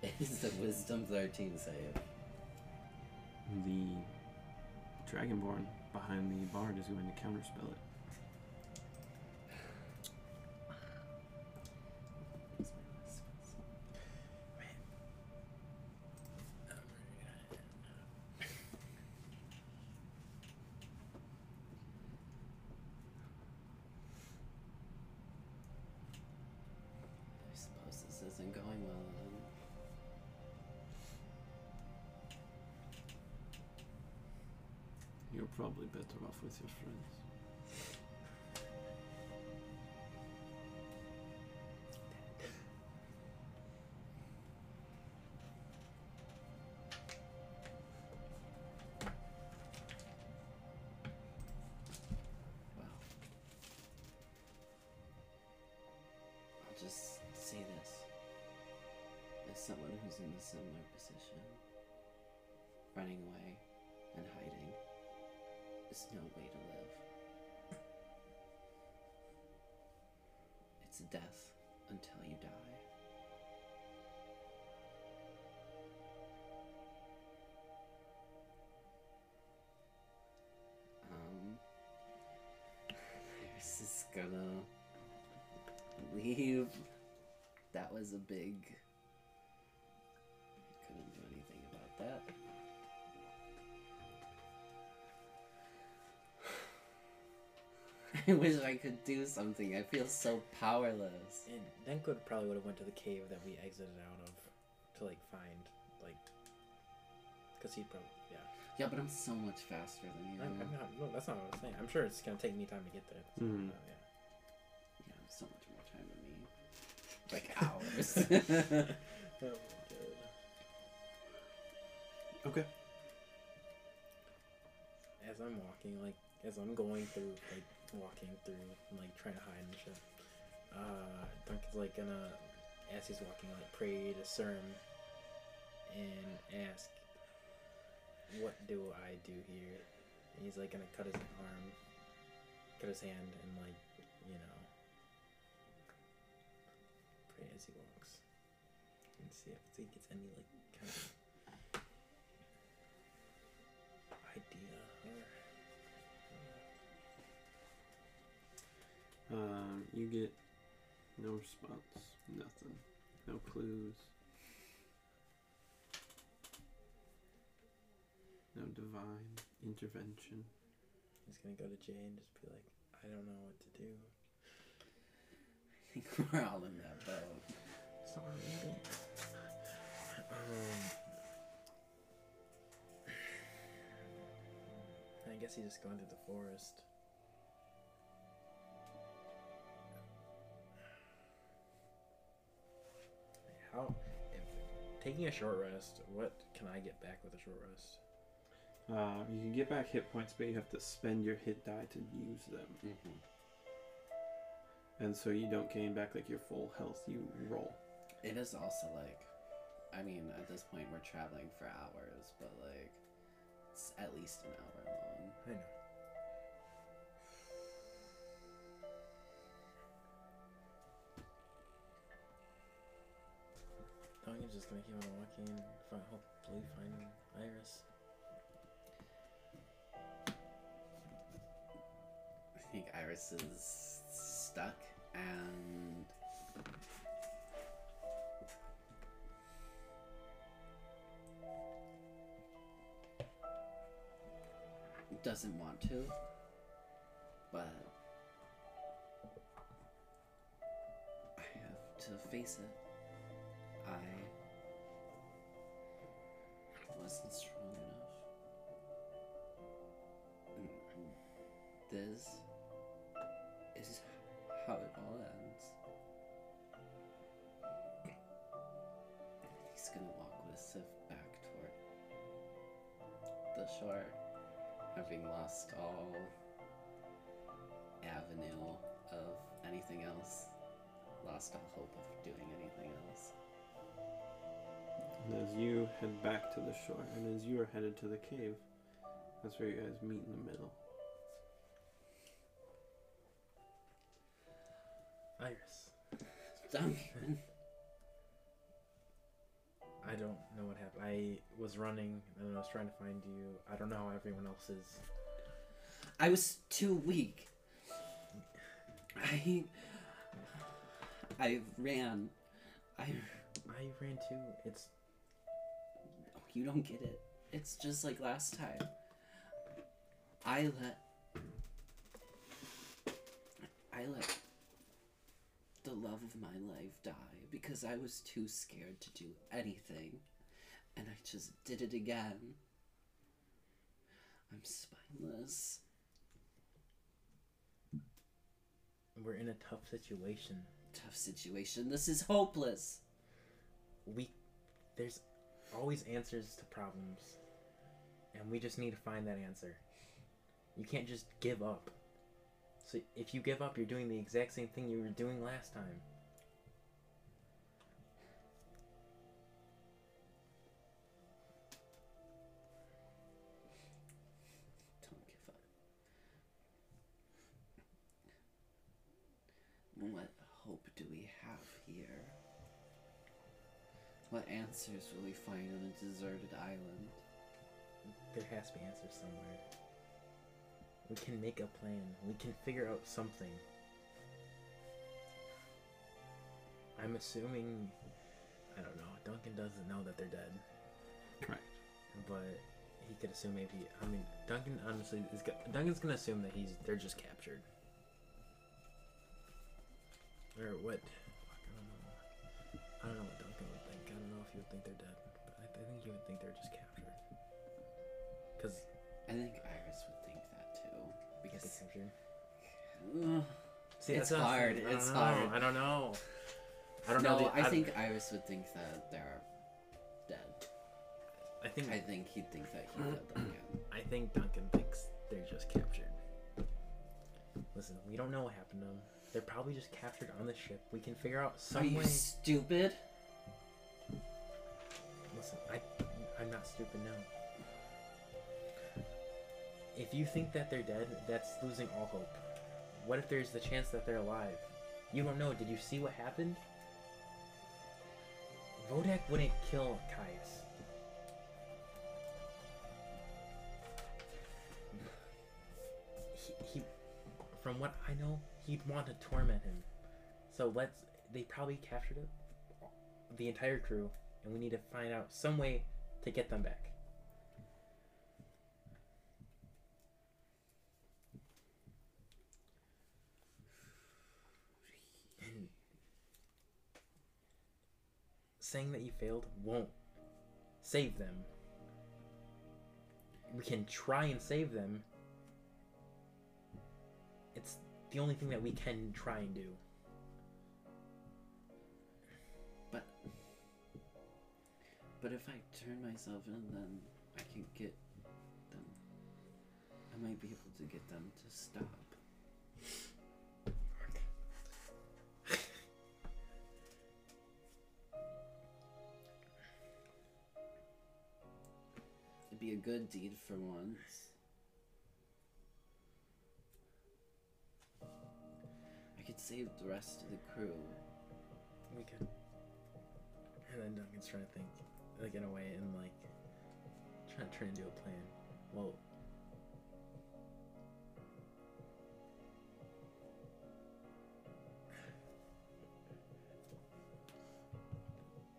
It's a Wisdom 13 save. The Dragonborn behind the bard is going to counterspell it. Probably better off with your friends. Someone who's in a similar position, running away is no way to live. It's death until you die. Um, Iris is gonna leave. That was a big. Couldn't do anything about that. I wish I could do something. I feel so powerless. And Denko probably would have went to the cave that we exited out of to like find like because he'd probably yeah. Yeah, but I'm so much faster than you. I'm, I'm not. No, that's not what I was saying. I'm sure it's gonna take me time to get there. So, Mhm. uh, yeah. You have so much more time than me. Like hours. Oh. Okay. As I'm walking, like as I'm going through, like walking through, like trying to hide and shit. Uh, Duncan's like gonna, as he's walking, like pray to Cerm and ask, "What do I do here?" And he's like gonna cut his arm, cut his hand, and like, you know, pray as he walks, and see if he gets any like kind of you get no response, nothing, no clues, no divine intervention. He's gonna go to Jay and just be like, I don't know what to do. I think we're all in that boat. Sorry. Um, I guess he's just going through the forest. How, if taking a short rest, what can I get back with a short rest? Uh, you can get back hit points, but you have to spend your hit die to use them, hmm and so you don't gain back like your full health. You roll. It is also like, I mean, at this point we're traveling for hours, but like, it's at least an hour long. I know. Duncan's just gonna keep on walking, find, hopefully find Iris. I think Iris is stuck and doesn't want to, but I have to face it. I wasn't strong enough. This is how it all ends. He's gonna walk with Sif back toward the shore, having lost all avenue of anything else, lost all hope of doing anything else. And as you head back to the shore, and as you are headed to the cave, that's where you guys meet in the middle. Iris. Duncan. I don't know what happened. I was running and I was trying to find you. I don't know how everyone else is. I was too weak. I I ran. I I ran too. It's you don't get it. It's just like last time. I let I let the love of my life die because I was too scared to do anything. And I just did it again. I'm spineless. we're in a tough situation. Tough situation. This is hopeless. We there's always answers to problems. And we just need to find that answer. You can't just give up. So if you give up, you're doing the exact same thing you were doing last time. What hope do we have here? What answers will we find on a deserted island? There has to be answers somewhere. We can make a plan. We can figure out something. I'm assuming I don't know. Duncan doesn't know that they're dead. Correct. but he could assume maybe. I mean, Duncan honestly is. go- Duncan's gonna assume that he's they're just captured. Or what? I don't know. I don't know what Duncan would think. I don't know if he would think they're dead, but I, I think he would think they're just captured. Cause I think Iris would think that too. Because captured. See, It's hard, I it's know, hard. I don't know. I don't no, know. the- I think Iris would think that they're dead. I think. I think he'd think that he killed them. I think Duncan thinks they're just captured. Listen, we don't know what happened to them. They're probably just captured on the ship. We can figure out some Are you way. stupid? Listen, I, I'm not stupid now. If you think that they're dead, that's losing all hope. What if there's the chance that they're alive? You don't know. Did you see what happened? Vodak wouldn't kill Caius. He, he, from what I know, he'd want to torment him. So let's. They probably captured it, the entire crew, and we need to find out some way to get them back. And saying that you failed won't save them. We can try and save them. It's the only thing that we can try and do. But if I turn myself in, then I can get them I might be able to get them to stop. It'd be a good deed for once. I could save the rest of the crew. We could. And then Duncan's trying to think, like in a way, and like trying to turn into a plan. Well,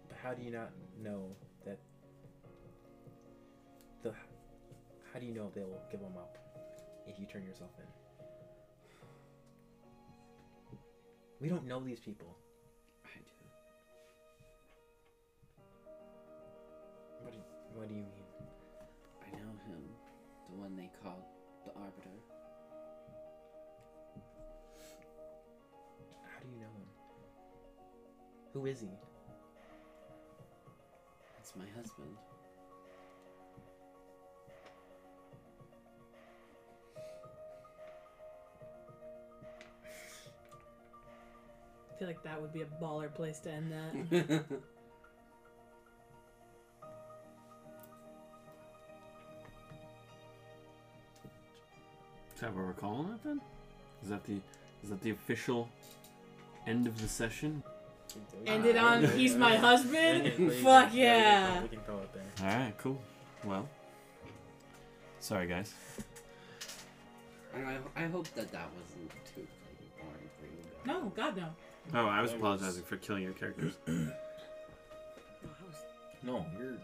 but how do you not know that the? How do you know they will give them up if you turn yourself in? We don't know these people. What do, you mean? I know him. The one they called the Arbiter. How do you know him? Who is he? It's my husband. I feel like that would be a baller place to end that. Is that what we're calling it then? Is that the is that the official end of the session? Ended Uh, on he's my husband? Yeah, yeah, Fuck yeah, yeah. We can throw it there. All right, cool. Well, sorry guys. And I, I hope that that wasn't too like, boring for you guys. No, God no. Oh, I was apologizing for killing your characters. No, you're.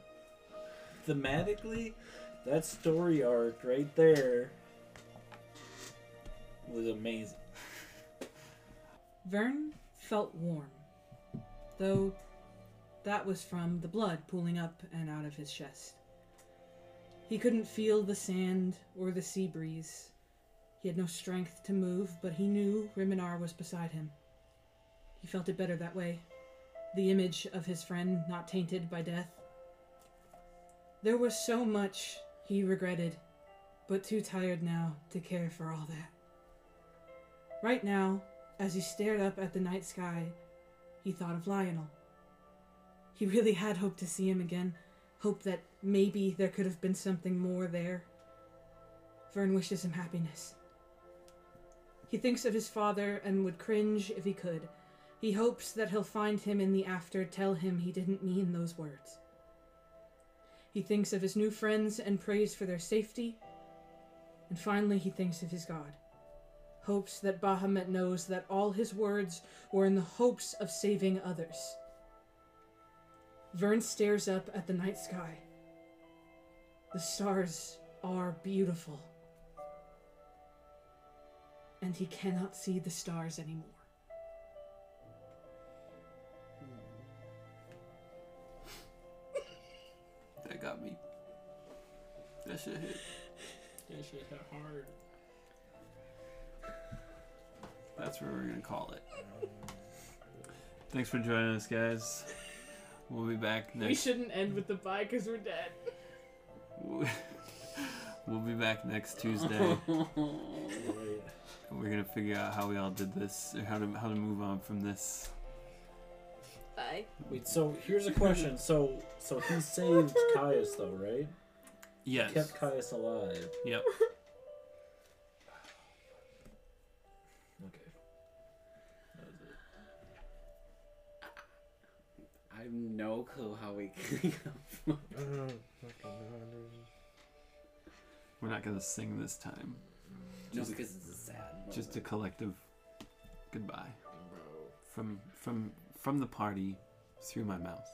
Thematically, that story arc right there was amazing. Vern felt warm, though that was from the blood pooling up and out of his chest. He couldn't feel the sand or the sea breeze. He had no strength to move, but he knew Riminar was beside him. He felt it better that way. The image of his friend not tainted by death. There was so much he regretted, but too tired now to care for all that. Right now, as he stared up at the night sky, he thought of Lionel. He really had hoped to see him again, hoped that maybe there could have been something more there. Vern wishes him happiness. He thinks of his father and would cringe if he could. He hopes that he'll find him in the after, tell him he didn't mean those words. He thinks of his new friends and prays for their safety. And finally, he thinks of his God hopes that Bahamut knows that all his words were in the hopes of saving others. Vern stares up at the night sky. The stars are beautiful. And he cannot see the stars anymore. That got me. That shit hit. That shit hit hard. That's where we're gonna call it. Thanks for joining us, guys. We'll be back next. We shouldn't end with the bye because we're dead. We'll be back next Tuesday. we're gonna figure out how we all did this, or how to how to move on from this. Bye. Wait, so here's a question. So, so he saved Caius, though, right? Yes. Kept Caius alive. Yep. Have no clue how we can. We're not gonna sing this time. No, Just- because it's a sad. Just a collective goodbye from from from the party through my mouth.